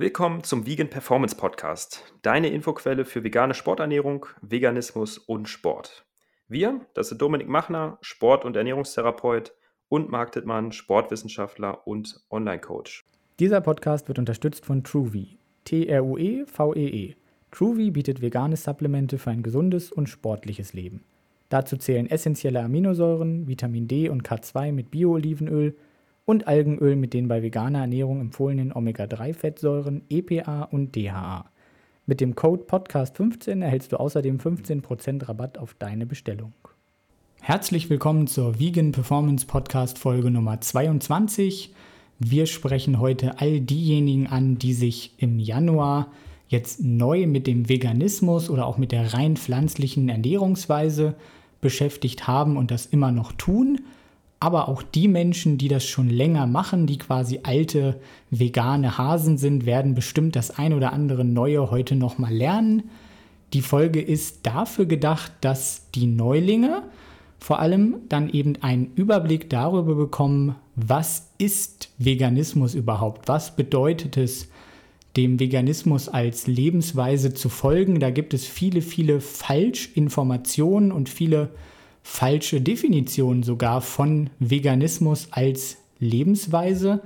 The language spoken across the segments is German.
Willkommen zum Vegan Performance Podcast, deine Infoquelle für vegane Sporternährung, Veganismus und Sport. Wir, das sind Dominik Machner, Sport- und Ernährungstherapeut und Marc Dittmann, Sportwissenschaftler und Online-Coach. Dieser Podcast wird unterstützt von TrueVie, T-R-U-E-V-E-E. -E -E. TrueVie bietet vegane Supplemente für ein gesundes und sportliches Leben. Dazu zählen essentielle Aminosäuren, Vitamin D und K2 mit Bio-Olivenöl – und Algenöl mit den bei veganer Ernährung empfohlenen Omega-3-Fettsäuren EPA und DHA. Mit dem Code Podcast15 erhältst du außerdem 15% Rabatt auf deine Bestellung. Herzlich willkommen zur Vegan Performance Podcast Folge Nummer 22. Wir sprechen heute all diejenigen an, die sich im Januar jetzt neu mit dem Veganismus oder auch mit der rein pflanzlichen Ernährungsweise beschäftigt haben und das immer noch tun aber auch die Menschen, die das schon länger machen, die quasi alte vegane Hasen sind, werden bestimmt das ein oder andere Neue heute nochmal lernen. Die Folge ist dafür gedacht, dass die Neulinge vor allem dann eben einen Überblick darüber bekommen, was ist Veganismus überhaupt? Was bedeutet es, dem Veganismus als Lebensweise zu folgen? Da gibt es viele, viele Falschinformationen und viele falsche Definition sogar von Veganismus als Lebensweise.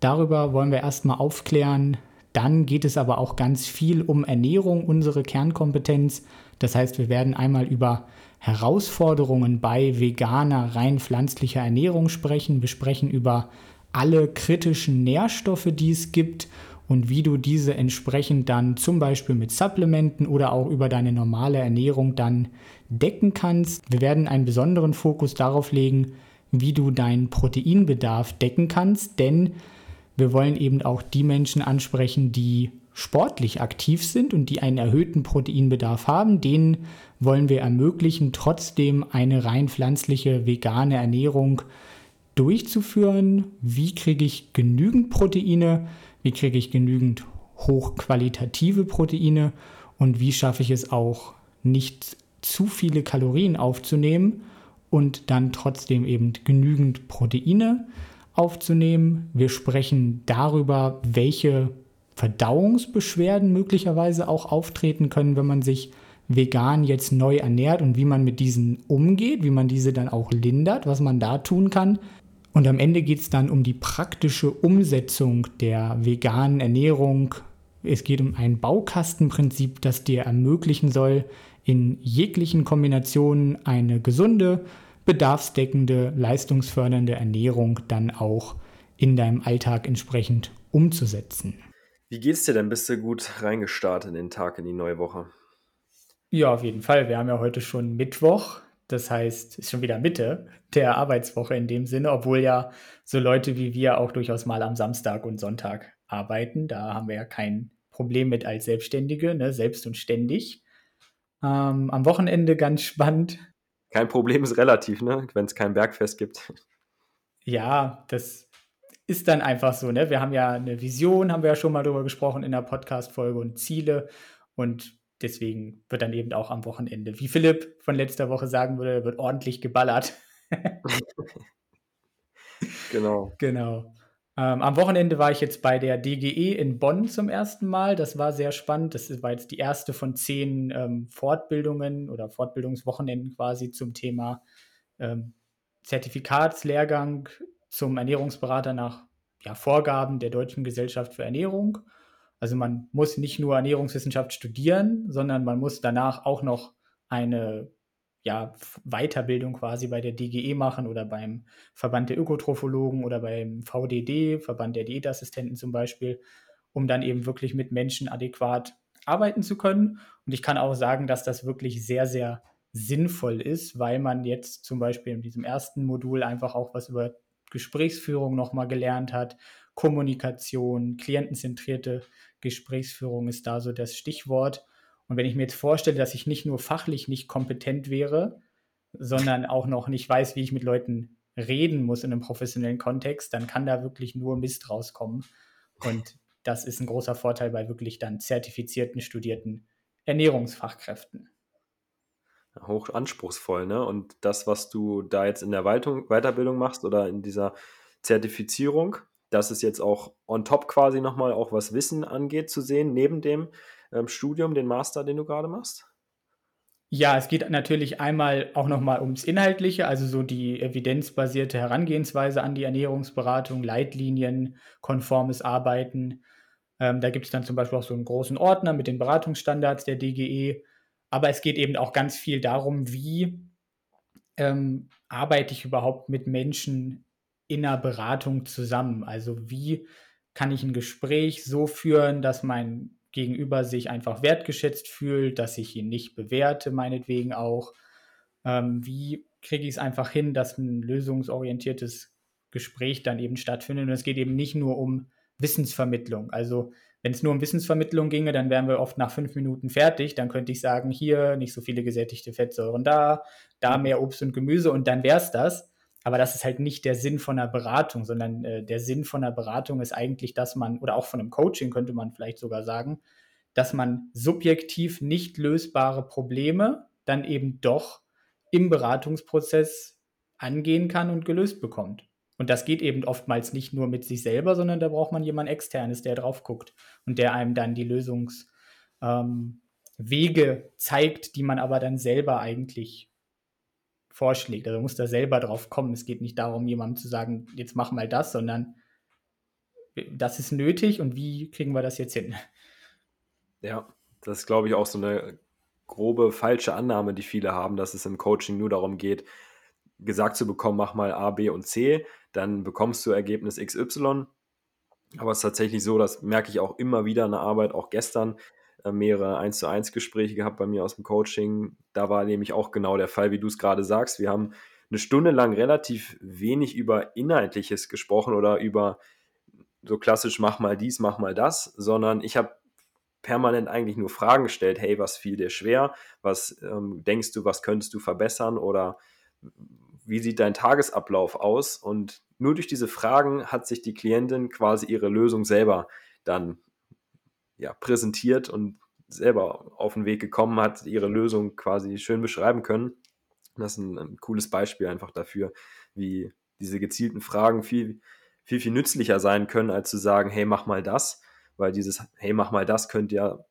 Darüber wollen wir erstmal aufklären. Dann geht es aber auch ganz viel um Ernährung, unsere Kernkompetenz. Das heißt, wir werden einmal über Herausforderungen bei veganer, rein pflanzlicher Ernährung sprechen. Wir sprechen über alle kritischen Nährstoffe, die es gibt und wie du diese entsprechend dann zum Beispiel mit Supplementen oder auch über deine normale Ernährung dann decken kannst. Wir werden einen besonderen Fokus darauf legen, wie du deinen Proteinbedarf decken kannst, denn wir wollen eben auch die Menschen ansprechen, die sportlich aktiv sind und die einen erhöhten Proteinbedarf haben. Denen wollen wir ermöglichen, trotzdem eine rein pflanzliche vegane Ernährung durchzuführen. Wie kriege ich genügend Proteine? Wie kriege ich genügend hochqualitative Proteine? Und wie schaffe ich es auch, nicht zu viele Kalorien aufzunehmen und dann trotzdem eben genügend Proteine aufzunehmen. Wir sprechen darüber, welche Verdauungsbeschwerden möglicherweise auch auftreten können, wenn man sich vegan jetzt neu ernährt und wie man mit diesen umgeht, wie man diese dann auch lindert, was man da tun kann. Und am Ende geht es dann um die praktische Umsetzung der veganen Ernährung. Es geht um ein Baukastenprinzip, das dir ermöglichen soll, in jeglichen Kombinationen eine gesunde, bedarfsdeckende, leistungsfördernde Ernährung dann auch in deinem Alltag entsprechend umzusetzen. Wie geht's dir denn? Bist du gut reingestartet in den Tag, in die neue Woche? Ja, auf jeden Fall. Wir haben ja heute schon Mittwoch. Das heißt, ist schon wieder Mitte der Arbeitswoche in dem Sinne, obwohl ja so Leute wie wir auch durchaus mal am Samstag und Sonntag arbeiten. Da haben wir ja kein Problem mit als Selbstständige, ne? selbst und ständig. Ähm, am Wochenende ganz spannend. Kein Problem ist relativ, ne? wenn es kein Bergfest gibt. Ja, das ist dann einfach so. Ne? Wir haben ja eine Vision, haben wir ja schon mal darüber gesprochen in der Podcast-Folge und Ziele. Und deswegen wird dann eben auch am Wochenende, wie Philipp von letzter Woche sagen würde, wird ordentlich geballert. genau. Genau. Ähm, am Wochenende war ich jetzt bei der DGE in Bonn zum ersten Mal. Das war sehr spannend. Das war jetzt die erste von zehn ähm, Fortbildungen oder Fortbildungswochenenden quasi zum Thema ähm, Zertifikatslehrgang zum Ernährungsberater nach ja, Vorgaben der Deutschen Gesellschaft für Ernährung. Also man muss nicht nur Ernährungswissenschaft studieren, sondern man muss danach auch noch eine ja, Weiterbildung quasi bei der DGE machen oder beim Verband der Ökotrophologen oder beim VDD, Verband der Diätassistenten zum Beispiel, um dann eben wirklich mit Menschen adäquat arbeiten zu können. Und ich kann auch sagen, dass das wirklich sehr, sehr sinnvoll ist, weil man jetzt zum Beispiel in diesem ersten Modul einfach auch was über Gesprächsführung nochmal gelernt hat, Kommunikation, klientenzentrierte Gesprächsführung ist da so das Stichwort. Und wenn ich mir jetzt vorstelle, dass ich nicht nur fachlich nicht kompetent wäre, sondern auch noch nicht weiß, wie ich mit Leuten reden muss in einem professionellen Kontext, dann kann da wirklich nur Mist rauskommen. Und das ist ein großer Vorteil bei wirklich dann zertifizierten, studierten Ernährungsfachkräften. Hoch anspruchsvoll, ne? Und das, was du da jetzt in der Weiterbildung machst oder in dieser Zertifizierung, das ist jetzt auch on top quasi nochmal auch was Wissen angeht zu sehen, neben dem ähm, Studium, den Master, den du gerade machst? Ja, es geht natürlich einmal auch nochmal ums Inhaltliche, also so die evidenzbasierte Herangehensweise an die Ernährungsberatung, Leitlinien, konformes Arbeiten. Ähm, da gibt es dann zum Beispiel auch so einen großen Ordner mit den Beratungsstandards der DGE. Aber es geht eben auch ganz viel darum, wie ähm, arbeite ich überhaupt mit Menschen in einer Beratung zusammen? Also wie kann ich ein Gespräch so führen, dass mein Gegenüber sich einfach wertgeschätzt fühlt, dass ich ihn nicht bewerte, meinetwegen auch. Ähm, wie kriege ich es einfach hin, dass ein lösungsorientiertes Gespräch dann eben stattfindet? Und es geht eben nicht nur um Wissensvermittlung. Also wenn es nur um Wissensvermittlung ginge, dann wären wir oft nach fünf Minuten fertig. Dann könnte ich sagen, hier nicht so viele gesättigte Fettsäuren da, da mhm. mehr Obst und Gemüse und dann wäre es das. Aber das ist halt nicht der Sinn von einer Beratung, sondern äh, der Sinn von einer Beratung ist eigentlich, dass man, oder auch von einem Coaching könnte man vielleicht sogar sagen, dass man subjektiv nicht lösbare Probleme dann eben doch im Beratungsprozess angehen kann und gelöst bekommt. Und das geht eben oftmals nicht nur mit sich selber, sondern da braucht man jemanden externes, der drauf guckt und der einem dann die Lösungswege ähm, zeigt, die man aber dann selber eigentlich vorschlägt. Also muss da selber drauf kommen. Es geht nicht darum, jemandem zu sagen, jetzt mach mal das, sondern das ist nötig und wie kriegen wir das jetzt hin? Ja, das ist, glaube ich, auch so eine grobe falsche Annahme, die viele haben, dass es im Coaching nur darum geht, gesagt zu bekommen, mach mal A, B und C, dann bekommst du Ergebnis XY. Aber es ist tatsächlich so, das merke ich auch immer wieder in der Arbeit, auch gestern, mehrere 1 zu 1 Gespräche gehabt bei mir aus dem Coaching. Da war nämlich auch genau der Fall, wie du es gerade sagst. Wir haben eine Stunde lang relativ wenig über Inhaltliches gesprochen oder über so klassisch mach mal dies, mach mal das, sondern ich habe permanent eigentlich nur Fragen gestellt. Hey, was fiel dir schwer? Was ähm, denkst du, was könntest du verbessern? Oder wie sieht dein Tagesablauf aus? Und nur durch diese Fragen hat sich die Klientin quasi ihre Lösung selber dann ja, präsentiert und selber auf den Weg gekommen hat, ihre Lösung quasi schön beschreiben können. Das ist ein, ein cooles Beispiel einfach dafür, wie diese gezielten Fragen viel, viel, viel nützlicher sein können, als zu sagen, hey, mach mal das, weil dieses, hey, mach mal das könnte ja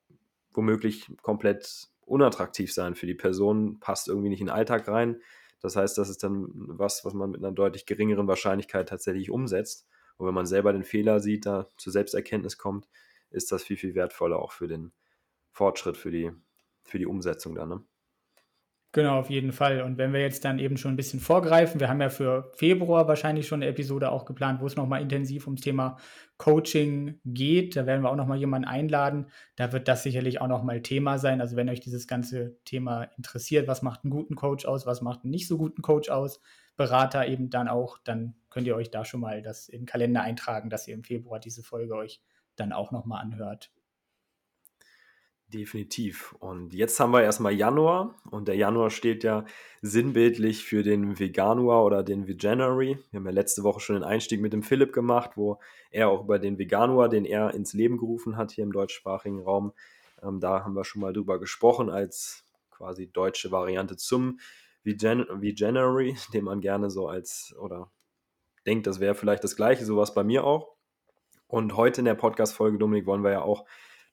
womöglich komplett unattraktiv sein für die Person, passt irgendwie nicht in den Alltag rein. Das heißt, das ist dann was, was man mit einer deutlich geringeren Wahrscheinlichkeit tatsächlich umsetzt. Und wenn man selber den Fehler sieht, da zur Selbsterkenntnis kommt, ist das viel, viel wertvoller auch für den Fortschritt, für die, für die Umsetzung dann. Ne? Genau, auf jeden Fall. Und wenn wir jetzt dann eben schon ein bisschen vorgreifen, wir haben ja für Februar wahrscheinlich schon eine Episode auch geplant, wo es nochmal intensiv ums Thema Coaching geht. Da werden wir auch nochmal jemanden einladen. Da wird das sicherlich auch nochmal Thema sein. Also wenn euch dieses ganze Thema interessiert, was macht einen guten Coach aus, was macht einen nicht so guten Coach aus, Berater eben dann auch, dann könnt ihr euch da schon mal das in den Kalender eintragen, dass ihr im Februar diese Folge euch dann auch nochmal anhört. Definitiv. Und jetzt haben wir erstmal Januar und der Januar steht ja sinnbildlich für den Veganuar oder den Veganuary. Wir haben ja letzte Woche schon den Einstieg mit dem Philipp gemacht, wo er auch über den Veganuar, den er ins Leben gerufen hat hier im deutschsprachigen Raum, ähm, da haben wir schon mal drüber gesprochen als quasi deutsche Variante zum Vegan Veganuary, den man gerne so als oder denkt, das wäre vielleicht das gleiche, sowas bei mir auch. Und heute in der Podcast-Folge, Dominik, wollen wir ja auch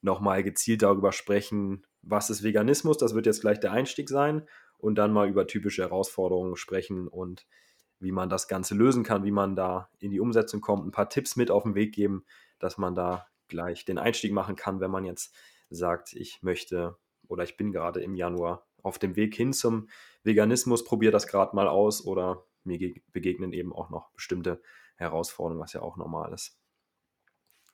nochmal gezielt darüber sprechen, was ist Veganismus, das wird jetzt gleich der Einstieg sein, und dann mal über typische Herausforderungen sprechen und wie man das Ganze lösen kann, wie man da in die Umsetzung kommt, ein paar Tipps mit auf den Weg geben, dass man da gleich den Einstieg machen kann, wenn man jetzt sagt, ich möchte oder ich bin gerade im Januar auf dem Weg hin zum Veganismus, probiere das gerade mal aus oder mir begegnen eben auch noch bestimmte Herausforderungen, was ja auch normal ist.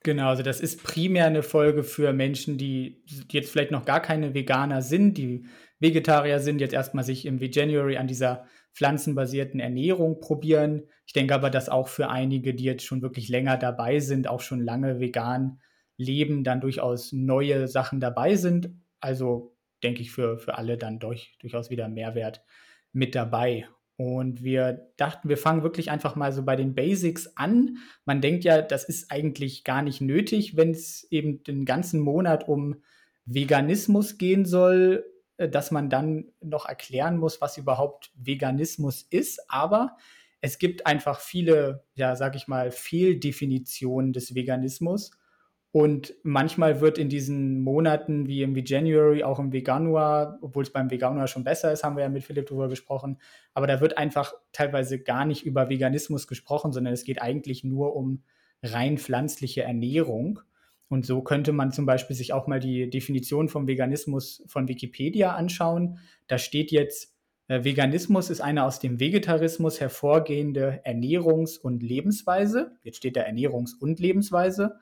Genau, also das ist primär eine Folge für Menschen, die jetzt vielleicht noch gar keine Veganer sind, die Vegetarier sind, jetzt erstmal sich im Veganuary an dieser pflanzenbasierten Ernährung probieren. Ich denke aber, dass auch für einige, die jetzt schon wirklich länger dabei sind, auch schon lange vegan leben, dann durchaus neue Sachen dabei sind. Also denke ich für, für alle dann durch, durchaus wieder Mehrwert mit dabei. Und wir dachten, wir fangen wirklich einfach mal so bei den Basics an. Man denkt ja, das ist eigentlich gar nicht nötig, wenn es eben den ganzen Monat um Veganismus gehen soll, äh, dass man dann noch erklären muss, was überhaupt Veganismus ist. Aber es gibt einfach viele, ja, sag ich mal, Fehldefinitionen des Veganismus. Und manchmal wird in diesen Monaten wie im January, auch im Veganuar, obwohl es beim Veganuar schon besser ist, haben wir ja mit Philipp drüber gesprochen, aber da wird einfach teilweise gar nicht über Veganismus gesprochen, sondern es geht eigentlich nur um rein pflanzliche Ernährung. Und so könnte man zum Beispiel sich auch mal die Definition vom Veganismus von Wikipedia anschauen. Da steht jetzt, äh, Veganismus ist eine aus dem Vegetarismus hervorgehende Ernährungs- und Lebensweise. Jetzt steht da Ernährungs- und Lebensweise.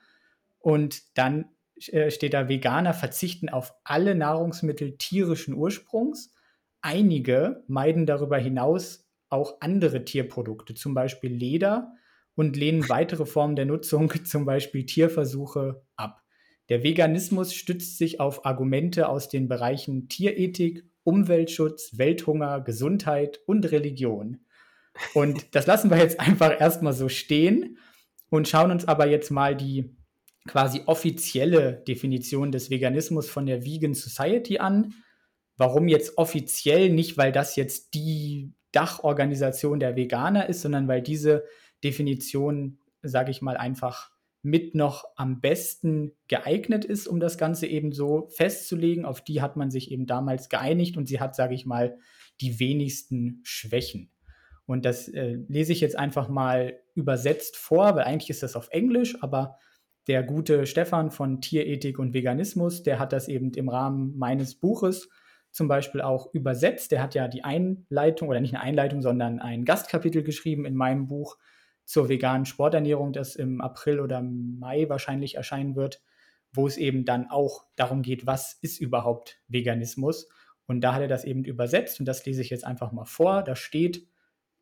Und dann äh, steht da, Veganer verzichten auf alle Nahrungsmittel tierischen Ursprungs. Einige meiden darüber hinaus auch andere Tierprodukte, zum Beispiel Leder, und lehnen weitere Formen der Nutzung, zum Beispiel Tierversuche, ab. Der Veganismus stützt sich auf Argumente aus den Bereichen Tierethik, Umweltschutz, Welthunger, Gesundheit und Religion. Und das lassen wir jetzt einfach erstmal so stehen und schauen uns aber jetzt mal die quasi offizielle Definition des Veganismus von der Vegan Society an. Warum jetzt offiziell? Nicht, weil das jetzt die Dachorganisation der Veganer ist, sondern weil diese Definition, sage ich mal, einfach mit noch am besten geeignet ist, um das Ganze eben so festzulegen. Auf die hat man sich eben damals geeinigt und sie hat, sage ich mal, die wenigsten Schwächen. Und das äh, lese ich jetzt einfach mal übersetzt vor, weil eigentlich ist das auf Englisch, aber der gute Stefan von Tierethik und Veganismus, der hat das eben im Rahmen meines Buches zum Beispiel auch übersetzt. Der hat ja die Einleitung oder nicht eine Einleitung, sondern ein Gastkapitel geschrieben in meinem Buch zur veganen Sporternährung, das im April oder Mai wahrscheinlich erscheinen wird, wo es eben dann auch darum geht, was ist überhaupt Veganismus. Und da hat er das eben übersetzt und das lese ich jetzt einfach mal vor. Da steht,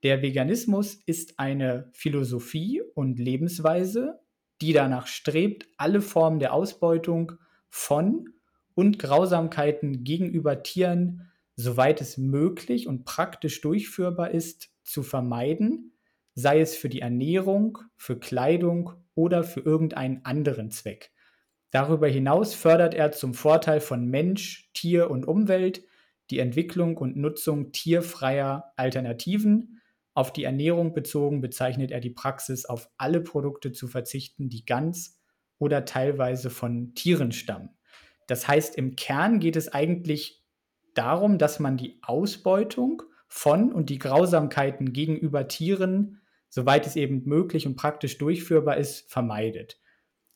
der Veganismus ist eine Philosophie und Lebensweise, die danach strebt, alle Formen der Ausbeutung von und Grausamkeiten gegenüber Tieren, soweit es möglich und praktisch durchführbar ist, zu vermeiden, sei es für die Ernährung, für Kleidung oder für irgendeinen anderen Zweck. Darüber hinaus fördert er zum Vorteil von Mensch, Tier und Umwelt die Entwicklung und Nutzung tierfreier Alternativen, auf die Ernährung bezogen bezeichnet er die Praxis, auf alle Produkte zu verzichten, die ganz oder teilweise von Tieren stammen. Das heißt, im Kern geht es eigentlich darum, dass man die Ausbeutung von und die Grausamkeiten gegenüber Tieren, soweit es eben möglich und praktisch durchführbar ist, vermeidet.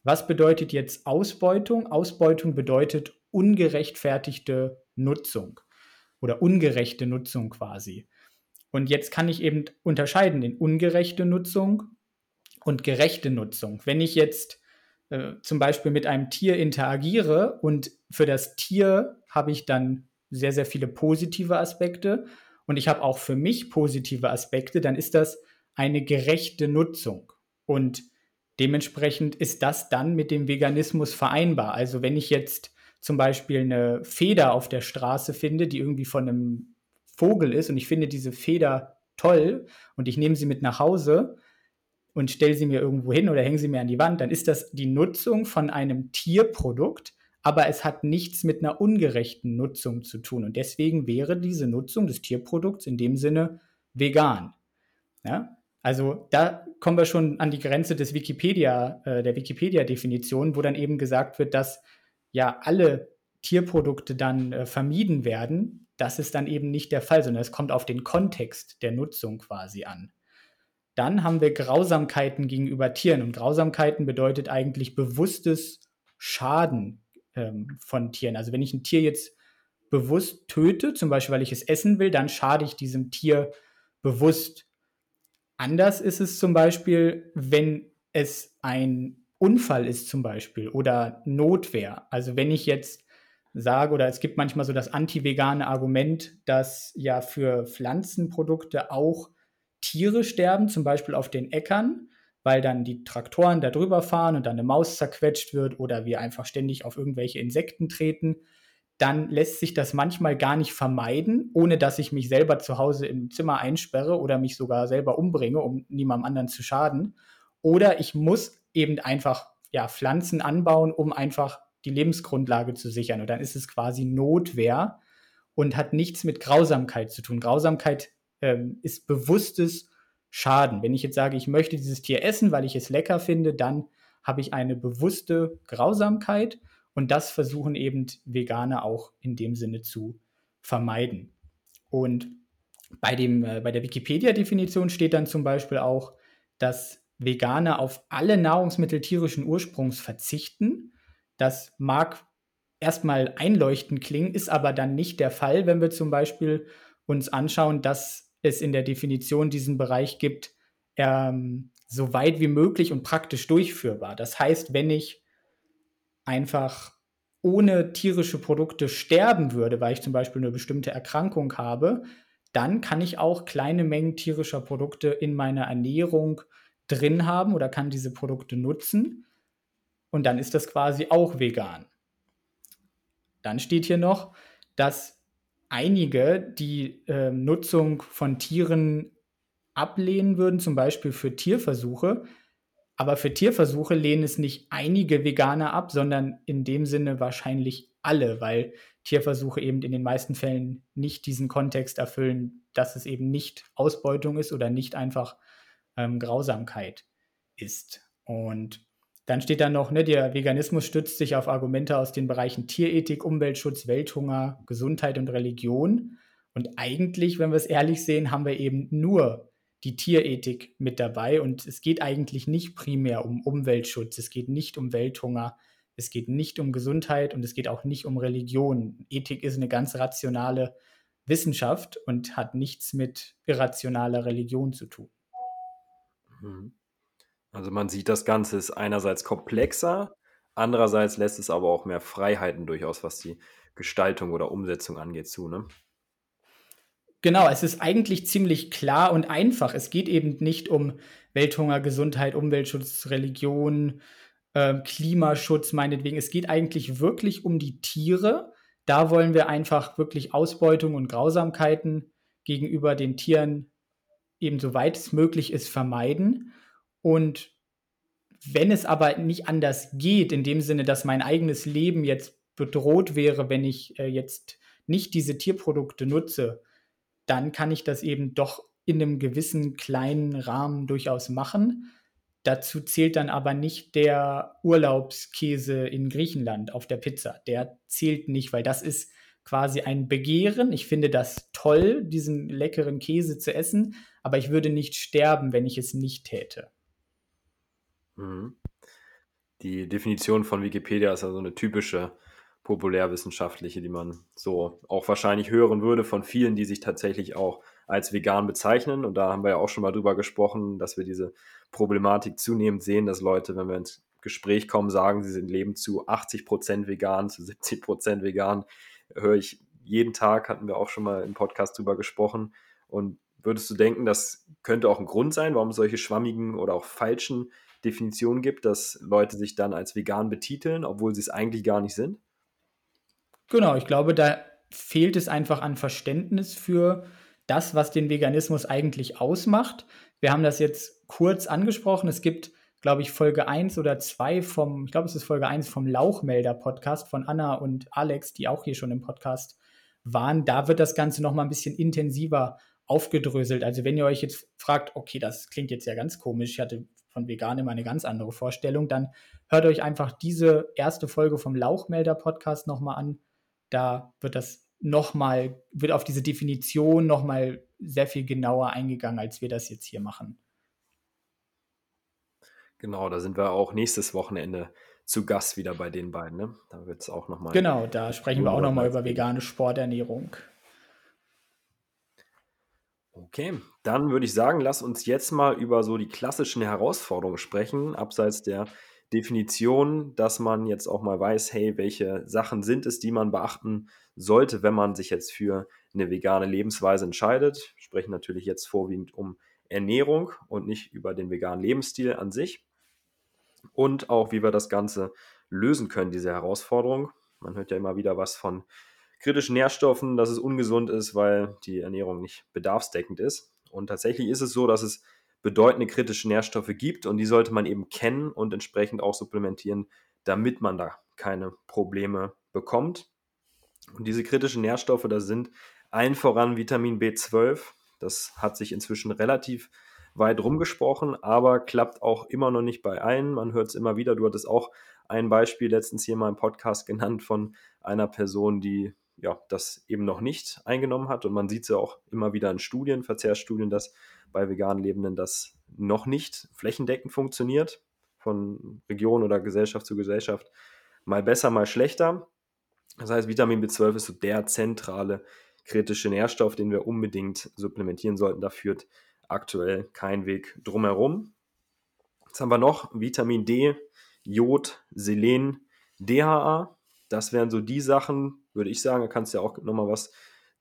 Was bedeutet jetzt Ausbeutung? Ausbeutung bedeutet ungerechtfertigte Nutzung oder ungerechte Nutzung quasi. Und jetzt kann ich eben unterscheiden in ungerechte Nutzung und gerechte Nutzung. Wenn ich jetzt äh, zum Beispiel mit einem Tier interagiere und für das Tier habe ich dann sehr, sehr viele positive Aspekte und ich habe auch für mich positive Aspekte, dann ist das eine gerechte Nutzung. Und dementsprechend ist das dann mit dem Veganismus vereinbar. Also wenn ich jetzt zum Beispiel eine Feder auf der Straße finde, die irgendwie von einem Vogel ist und ich finde diese Feder toll und ich nehme sie mit nach Hause und stelle sie mir irgendwo hin oder hänge sie mir an die Wand, dann ist das die Nutzung von einem Tierprodukt, aber es hat nichts mit einer ungerechten Nutzung zu tun. Und deswegen wäre diese Nutzung des Tierprodukts in dem Sinne vegan. Ja? Also da kommen wir schon an die Grenze des Wikipedia, äh, der Wikipedia-Definition, wo dann eben gesagt wird, dass ja alle Tierprodukte dann äh, vermieden werden, das ist dann eben nicht der Fall, sondern es kommt auf den Kontext der Nutzung quasi an. Dann haben wir Grausamkeiten gegenüber Tieren. Und Grausamkeiten bedeutet eigentlich bewusstes Schaden ähm, von Tieren. Also wenn ich ein Tier jetzt bewusst töte, zum Beispiel weil ich es essen will, dann schade ich diesem Tier bewusst. Anders ist es zum Beispiel, wenn es ein Unfall ist zum Beispiel oder Notwehr. Also wenn ich jetzt sage, oder es gibt manchmal so das anti-vegane Argument, dass ja für Pflanzenprodukte auch Tiere sterben, zum Beispiel auf den Äckern, weil dann die Traktoren da drüber fahren und dann eine Maus zerquetscht wird oder wir einfach ständig auf irgendwelche Insekten treten, dann lässt sich das manchmal gar nicht vermeiden, ohne dass ich mich selber zu Hause im Zimmer einsperre oder mich sogar selber umbringe, um niemandem anderen zu schaden. Oder ich muss eben einfach ja, Pflanzen anbauen, um einfach die Lebensgrundlage zu sichern. Und dann ist es quasi Notwehr und hat nichts mit Grausamkeit zu tun. Grausamkeit ähm, ist bewusstes schaden. Wenn ich jetzt sage, ich möchte dieses Tier essen, weil ich es lecker finde, dann habe ich eine bewusste Grausamkeit und das versuchen eben Veganer auch in dem Sinne zu vermeiden. Und bei, dem, äh, bei der Wikipedia-Definition steht dann zum Beispiel auch, dass Veganer auf alle Nahrungsmittel tierischen Ursprungs verzichten. Das mag erstmal einleuchtend klingen, ist aber dann nicht der Fall, wenn wir zum Beispiel uns anschauen, dass es in der Definition diesen Bereich gibt, ähm, so weit wie möglich und praktisch durchführbar. Das heißt, wenn ich einfach ohne tierische Produkte sterben würde, weil ich zum Beispiel eine bestimmte Erkrankung habe, dann kann ich auch kleine Mengen tierischer Produkte in meiner Ernährung drin haben oder kann diese Produkte nutzen. Und dann ist das quasi auch vegan. Dann steht hier noch, dass einige die äh, Nutzung von Tieren ablehnen würden, zum Beispiel für Tierversuche. Aber für Tierversuche lehnen es nicht einige Veganer ab, sondern in dem Sinne wahrscheinlich alle, weil Tierversuche eben in den meisten Fällen nicht diesen Kontext erfüllen, dass es eben nicht Ausbeutung ist oder nicht einfach ähm, Grausamkeit ist. Und dann steht da noch, ne, der Veganismus stützt sich auf Argumente aus den Bereichen Tierethik, Umweltschutz, Welthunger, Gesundheit und Religion. Und eigentlich, wenn wir es ehrlich sehen, haben wir eben nur die Tierethik mit dabei. Und es geht eigentlich nicht primär um Umweltschutz, es geht nicht um Welthunger, es geht nicht um Gesundheit und es geht auch nicht um Religion. Ethik ist eine ganz rationale Wissenschaft und hat nichts mit irrationaler Religion zu tun. Mhm. Also man sieht, das Ganze ist einerseits komplexer, andererseits lässt es aber auch mehr Freiheiten durchaus, was die Gestaltung oder Umsetzung angeht, zu, ne? Genau, es ist eigentlich ziemlich klar und einfach. Es geht eben nicht um Welthunger, Gesundheit, Umweltschutz, Religion, äh, Klimaschutz meinetwegen. Es geht eigentlich wirklich um die Tiere. Da wollen wir einfach wirklich Ausbeutung und Grausamkeiten gegenüber den Tieren eben so weit es möglich ist vermeiden. Und wenn es aber nicht anders geht, in dem Sinne, dass mein eigenes Leben jetzt bedroht wäre, wenn ich äh, jetzt nicht diese Tierprodukte nutze, dann kann ich das eben doch in einem gewissen kleinen Rahmen durchaus machen. Dazu zählt dann aber nicht der Urlaubskäse in Griechenland auf der Pizza. Der zählt nicht, weil das ist quasi ein Begehren. Ich finde das toll, diesen leckeren Käse zu essen, aber ich würde nicht sterben, wenn ich es nicht täte. Mhm. Die Definition von Wikipedia ist also eine typische populärwissenschaftliche, die man so auch wahrscheinlich hören würde von vielen, die sich tatsächlich auch als vegan bezeichnen. Und da haben wir ja auch schon mal drüber gesprochen, dass wir diese Problematik zunehmend sehen, dass Leute, wenn wir ins Gespräch kommen, sagen, sie sind leben zu 80 Prozent vegan, zu 70 Prozent vegan. Höre ich jeden Tag, hatten wir auch schon mal im Podcast drüber gesprochen. Und würdest du denken, das könnte auch ein Grund sein, warum solche schwammigen oder auch falschen Definition gibt, dass Leute sich dann als vegan betiteln, obwohl sie es eigentlich gar nicht sind? Genau, ich glaube, da fehlt es einfach an Verständnis für das, was den Veganismus eigentlich ausmacht. Wir haben das jetzt kurz angesprochen. Es gibt, glaube ich, Folge 1 oder 2 vom, ich glaube, es ist Folge 1 vom Lauchmelder-Podcast von Anna und Alex, die auch hier schon im Podcast waren. Da wird das Ganze noch mal ein bisschen intensiver aufgedröselt. Also wenn ihr euch jetzt fragt, okay, das klingt jetzt ja ganz komisch, ich hatte von vegan immer eine ganz andere Vorstellung, dann hört euch einfach diese erste Folge vom Lauchmelder-Podcast nochmal an. Da wird das nochmal, wird auf diese Definition nochmal sehr viel genauer eingegangen, als wir das jetzt hier machen. Genau, da sind wir auch nächstes Wochenende zu Gast wieder bei den beiden. Ne? Da wird es auch nochmal. Genau, da sprechen wir auch nochmal über vegane Sporternährung. Okay, dann würde ich sagen, lass uns jetzt mal über so die klassischen Herausforderungen sprechen, abseits der Definition, dass man jetzt auch mal weiß, hey, welche Sachen sind es, die man beachten sollte, wenn man sich jetzt für eine vegane Lebensweise entscheidet. Wir sprechen natürlich jetzt vorwiegend um Ernährung und nicht über den veganen Lebensstil an sich. Und auch, wie wir das Ganze lösen können, diese Herausforderung. Man hört ja immer wieder was von kritischen Nährstoffen, dass es ungesund ist, weil die Ernährung nicht bedarfsdeckend ist. Und tatsächlich ist es so, dass es bedeutende kritische Nährstoffe gibt und die sollte man eben kennen und entsprechend auch supplementieren, damit man da keine Probleme bekommt. Und diese kritischen Nährstoffe, da sind allen voran Vitamin B12. Das hat sich inzwischen relativ weit rumgesprochen, aber klappt auch immer noch nicht bei allen. Man hört es immer wieder. Du hattest auch ein Beispiel letztens hier mal im Podcast genannt von einer Person, die ja, das eben noch nicht eingenommen hat. Und man sieht es ja auch immer wieder in Studien, Verzehrsstudien, dass bei vegan Lebenden das noch nicht flächendeckend funktioniert, von Region oder Gesellschaft zu Gesellschaft. Mal besser, mal schlechter. Das heißt, Vitamin B12 ist so der zentrale kritische Nährstoff, den wir unbedingt supplementieren sollten. Da führt aktuell kein Weg drumherum. Jetzt haben wir noch Vitamin D, Jod, Selen, DHA. Das wären so die Sachen, würde ich sagen, da kannst du ja auch nochmal was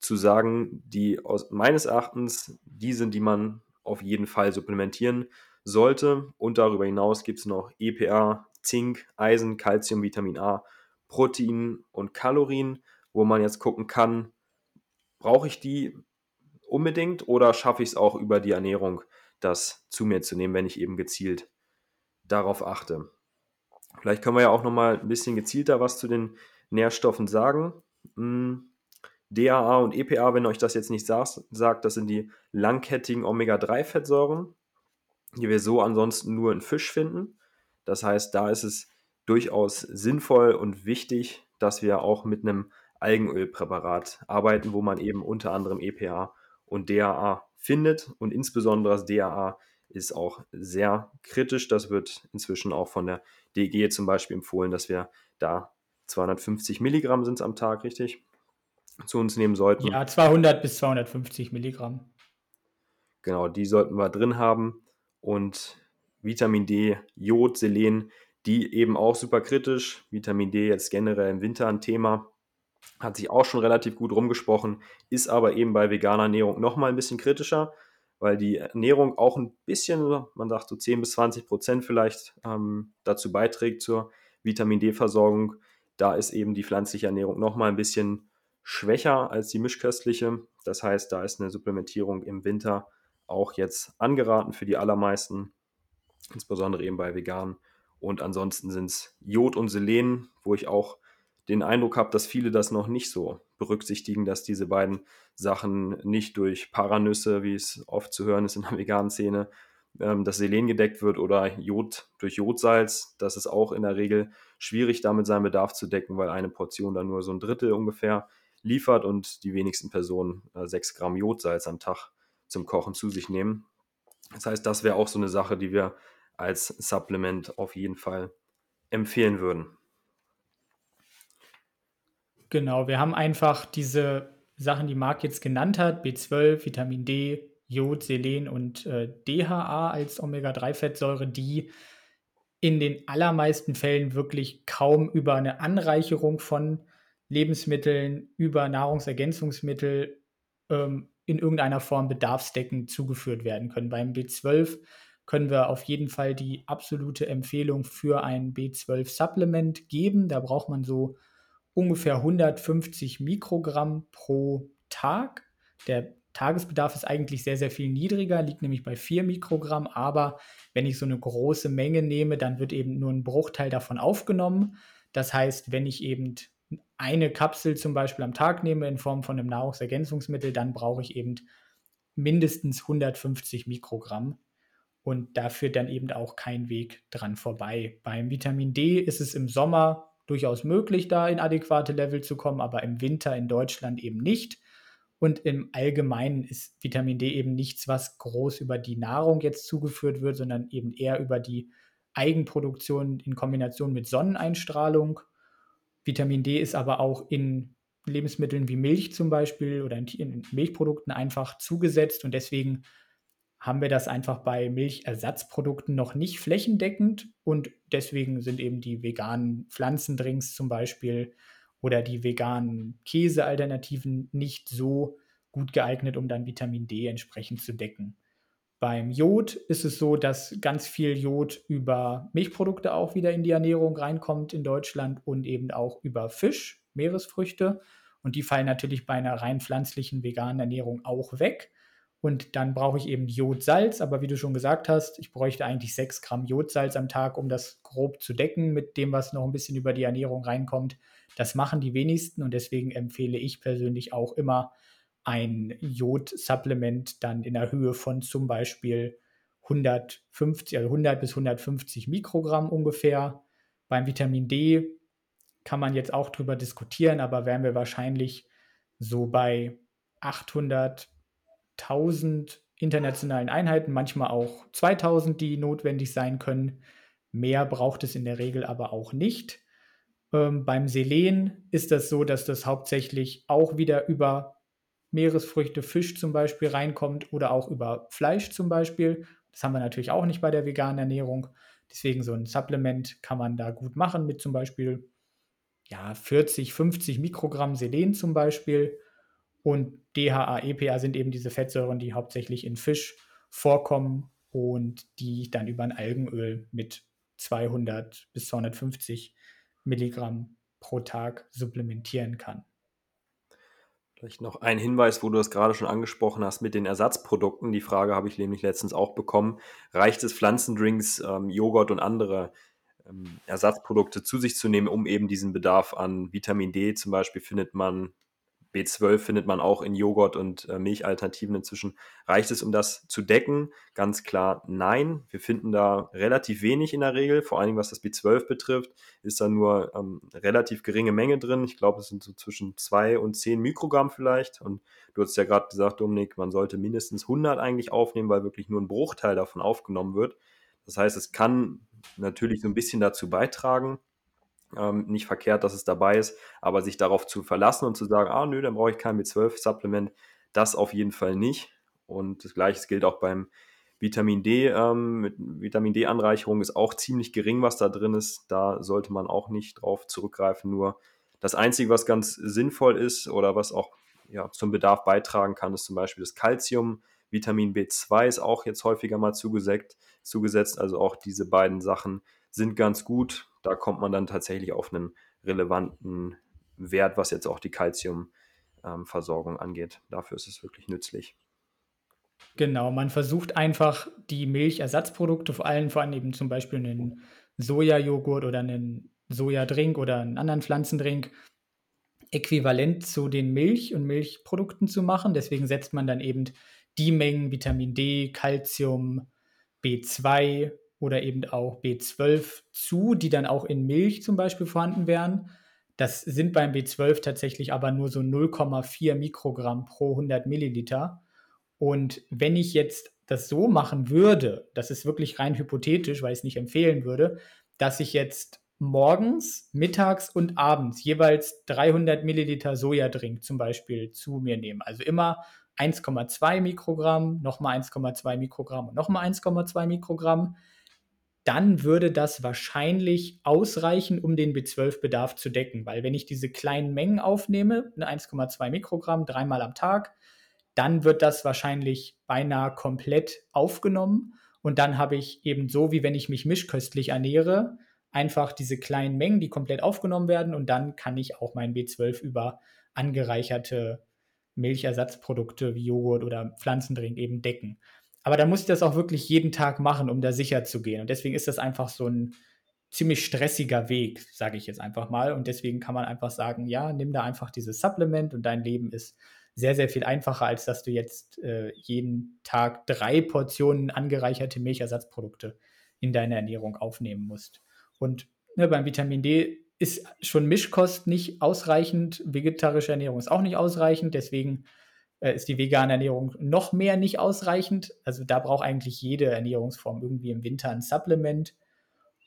zu sagen, die aus meines Erachtens die sind, die man auf jeden Fall supplementieren sollte. Und darüber hinaus gibt es noch EPA, Zink, Eisen, Calcium, Vitamin A, Protein und Kalorien, wo man jetzt gucken kann, brauche ich die unbedingt oder schaffe ich es auch über die Ernährung, das zu mir zu nehmen, wenn ich eben gezielt darauf achte. Vielleicht können wir ja auch nochmal ein bisschen gezielter was zu den Nährstoffen sagen. Hm, DAA und EPA, wenn euch das jetzt nicht sagt, das sind die langkettigen Omega-3-Fettsäuren, die wir so ansonsten nur in Fisch finden. Das heißt, da ist es durchaus sinnvoll und wichtig, dass wir auch mit einem Algenölpräparat arbeiten, wo man eben unter anderem EPA und DAA findet. Und insbesondere das DAA ist auch sehr kritisch. Das wird inzwischen auch von der DG zum Beispiel empfohlen, dass wir da 250 Milligramm sind es am Tag, richtig? Zu uns nehmen sollten. Ja, 200 bis 250 Milligramm. Genau, die sollten wir drin haben. Und Vitamin D, Jod, Selen, die eben auch super kritisch. Vitamin D jetzt generell im Winter ein Thema. Hat sich auch schon relativ gut rumgesprochen, ist aber eben bei veganer Ernährung nochmal ein bisschen kritischer, weil die Ernährung auch ein bisschen, man sagt so 10 bis 20 Prozent vielleicht, ähm, dazu beiträgt zur Vitamin D-Versorgung. Da ist eben die pflanzliche Ernährung nochmal ein bisschen schwächer als die mischköstliche. Das heißt, da ist eine Supplementierung im Winter auch jetzt angeraten für die allermeisten, insbesondere eben bei Veganen. Und ansonsten sind es Jod und Selen, wo ich auch den Eindruck habe, dass viele das noch nicht so berücksichtigen, dass diese beiden Sachen nicht durch Paranüsse, wie es oft zu hören ist in der veganen Szene, ähm, das Selen gedeckt wird oder Jod durch Jodsalz. Das ist auch in der Regel schwierig, damit seinen Bedarf zu decken, weil eine Portion dann nur so ein Drittel ungefähr liefert und die wenigsten Personen äh, 6 Gramm Jodsalz am Tag zum Kochen zu sich nehmen. Das heißt, das wäre auch so eine Sache, die wir als Supplement auf jeden Fall empfehlen würden. Genau, wir haben einfach diese Sachen, die Marc jetzt genannt hat, B12, Vitamin D, Jod, Selen und äh, DHA als Omega-3-Fettsäure, die in den allermeisten Fällen wirklich kaum über eine Anreicherung von Lebensmitteln, über Nahrungsergänzungsmittel ähm, in irgendeiner Form bedarfsdeckend zugeführt werden können. Beim B12 können wir auf jeden Fall die absolute Empfehlung für ein B12-Supplement geben. Da braucht man so ungefähr 150 Mikrogramm pro Tag. Der Tagesbedarf ist eigentlich sehr, sehr viel niedriger, liegt nämlich bei 4 Mikrogramm. Aber wenn ich so eine große Menge nehme, dann wird eben nur ein Bruchteil davon aufgenommen. Das heißt, wenn ich eben eine Kapsel zum Beispiel am Tag nehme in Form von einem Nahrungsergänzungsmittel, dann brauche ich eben mindestens 150 Mikrogramm. Und da führt dann eben auch kein Weg dran vorbei. Beim Vitamin D ist es im Sommer durchaus möglich, da in adäquate Level zu kommen, aber im Winter in Deutschland eben nicht. Und im Allgemeinen ist Vitamin D eben nichts, was groß über die Nahrung jetzt zugeführt wird, sondern eben eher über die Eigenproduktion in Kombination mit Sonneneinstrahlung. Vitamin D ist aber auch in Lebensmitteln wie Milch zum Beispiel oder in Milchprodukten einfach zugesetzt und deswegen haben wir das einfach bei Milchersatzprodukten noch nicht flächendeckend und deswegen sind eben die veganen Pflanzendrinks zum Beispiel oder die veganen Käsealternativen nicht so gut geeignet, um dann Vitamin D entsprechend zu decken. Beim Jod ist es so, dass ganz viel Jod über Milchprodukte auch wieder in die Ernährung reinkommt in Deutschland und eben auch über Fisch, Meeresfrüchte. Und die fallen natürlich bei einer rein pflanzlichen veganen Ernährung auch weg. Und dann brauche ich eben Jodsalz, aber wie du schon gesagt hast, ich bräuchte eigentlich 6 Gramm Jodsalz am Tag, um das grob zu decken mit dem, was noch ein bisschen über die Ernährung reinkommt. Das machen die wenigsten und deswegen empfehle ich persönlich auch immer ein Jodsupplement dann in der Höhe von zum Beispiel 150, also 100 bis 150 Mikrogramm ungefähr. Beim Vitamin D kann man jetzt auch drüber diskutieren, aber wären wir wahrscheinlich so bei 800.000 internationalen Einheiten, manchmal auch 2000, die notwendig sein können. Mehr braucht es in der Regel aber auch nicht. Ähm, beim Selen ist das so, dass das hauptsächlich auch wieder über Meeresfrüchte, Fisch zum Beispiel reinkommt oder auch über Fleisch zum Beispiel. Das haben wir natürlich auch nicht bei der veganen Ernährung. Deswegen so ein Supplement kann man da gut machen mit zum Beispiel ja, 40, 50 Mikrogramm Selen zum Beispiel. Und DHA, EPA sind eben diese Fettsäuren, die hauptsächlich in Fisch vorkommen und die dann über ein Algenöl mit 200 bis 250 Milligramm pro Tag supplementieren kann. Vielleicht noch ein Hinweis, wo du das gerade schon angesprochen hast mit den Ersatzprodukten. Die Frage habe ich nämlich letztens auch bekommen. Reicht es, Pflanzendrinks, ähm, Joghurt und andere ähm, Ersatzprodukte zu sich zu nehmen, um eben diesen Bedarf an Vitamin D zum Beispiel findet man B12 findet man auch in Joghurt und äh, Milchalternativen inzwischen. Reicht es, um das zu decken? Ganz klar nein. Wir finden da relativ wenig in der Regel, vor allen Dingen was das B12 betrifft, ist da nur ähm, relativ geringe Menge drin. Ich glaube, es sind so zwischen 2 und 10 Mikrogramm vielleicht. Und du hast ja gerade gesagt, Dominik, man sollte mindestens 100 eigentlich aufnehmen, weil wirklich nur ein Bruchteil davon aufgenommen wird. Das heißt, es kann natürlich so ein bisschen dazu beitragen, ähm, nicht verkehrt, dass es dabei ist, aber sich darauf zu verlassen und zu sagen, ah nö, dann brauche ich kein B12-Supplement, das auf jeden Fall nicht. Und das gleiche gilt auch beim Vitamin D. Ähm, mit Vitamin D-Anreicherung ist auch ziemlich gering, was da drin ist. Da sollte man auch nicht drauf zurückgreifen. Nur das Einzige, was ganz sinnvoll ist oder was auch ja, zum Bedarf beitragen kann, ist zum Beispiel das Calcium. Vitamin B2 ist auch jetzt häufiger mal zugesetzt, zugesetzt. Also auch diese beiden Sachen sind ganz gut. Da kommt man dann tatsächlich auf einen relevanten Wert, was jetzt auch die Kalziumversorgung angeht. Dafür ist es wirklich nützlich. Genau, man versucht einfach die Milchersatzprodukte, vor allem vor allem eben zum Beispiel einen Sojajoghurt oder einen Sojadrink oder einen anderen Pflanzendrink, äquivalent zu den Milch- und Milchprodukten zu machen. Deswegen setzt man dann eben die Mengen Vitamin D, Calcium, B2 oder eben auch B12 zu, die dann auch in Milch zum Beispiel vorhanden wären. Das sind beim B12 tatsächlich aber nur so 0,4 Mikrogramm pro 100 Milliliter. Und wenn ich jetzt das so machen würde, das ist wirklich rein hypothetisch, weil ich es nicht empfehlen würde, dass ich jetzt morgens, mittags und abends jeweils 300 Milliliter Sojadrink zum Beispiel zu mir nehme. Also immer 1,2 Mikrogramm, nochmal 1,2 Mikrogramm und nochmal 1,2 Mikrogramm dann würde das wahrscheinlich ausreichen, um den B12-Bedarf zu decken. Weil wenn ich diese kleinen Mengen aufnehme, 1,2 Mikrogramm dreimal am Tag, dann wird das wahrscheinlich beinahe komplett aufgenommen. Und dann habe ich eben so, wie wenn ich mich mischköstlich ernähre, einfach diese kleinen Mengen, die komplett aufgenommen werden. Und dann kann ich auch mein B12 über angereicherte Milchersatzprodukte wie Joghurt oder Pflanzendrink eben decken. Aber da muss ich das auch wirklich jeden Tag machen, um da sicher zu gehen. Und deswegen ist das einfach so ein ziemlich stressiger Weg, sage ich jetzt einfach mal. Und deswegen kann man einfach sagen, ja, nimm da einfach dieses Supplement und dein Leben ist sehr, sehr viel einfacher, als dass du jetzt äh, jeden Tag drei Portionen angereicherte Milchersatzprodukte in deine Ernährung aufnehmen musst. Und ne, beim Vitamin D ist schon Mischkost nicht ausreichend, vegetarische Ernährung ist auch nicht ausreichend, deswegen äh, ist die vegane Ernährung noch mehr nicht ausreichend. Also da braucht eigentlich jede Ernährungsform irgendwie im Winter ein Supplement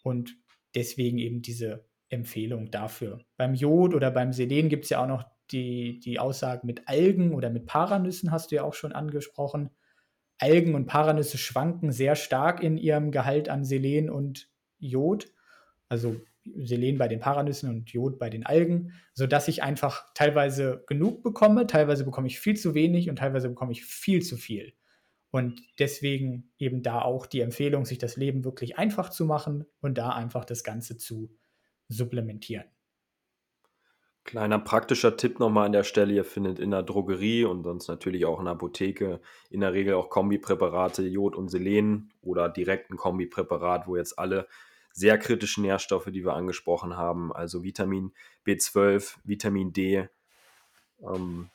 und deswegen eben diese Empfehlung dafür. Beim Jod oder beim Selen gibt es ja auch noch die, die Aussagen mit Algen oder mit Paranüssen, hast du ja auch schon angesprochen. Algen und Paranüsse schwanken sehr stark in ihrem Gehalt an Selen und Jod. Also Selen bei den Paranüssen und Jod bei den Algen, sodass ich einfach teilweise genug bekomme, teilweise bekomme ich viel zu wenig und teilweise bekomme ich viel zu viel. Und deswegen eben da auch die Empfehlung, sich das Leben wirklich einfach zu machen und da einfach das Ganze zu supplementieren. Kleiner praktischer Tipp nochmal an der Stelle, ihr findet in der Drogerie und sonst natürlich auch in der Apotheke in der Regel auch Kombipräparate Jod und Selen oder direkt ein Kombipräparat, wo jetzt alle sehr kritische Nährstoffe, die wir angesprochen haben, also Vitamin B12, Vitamin D, ähm,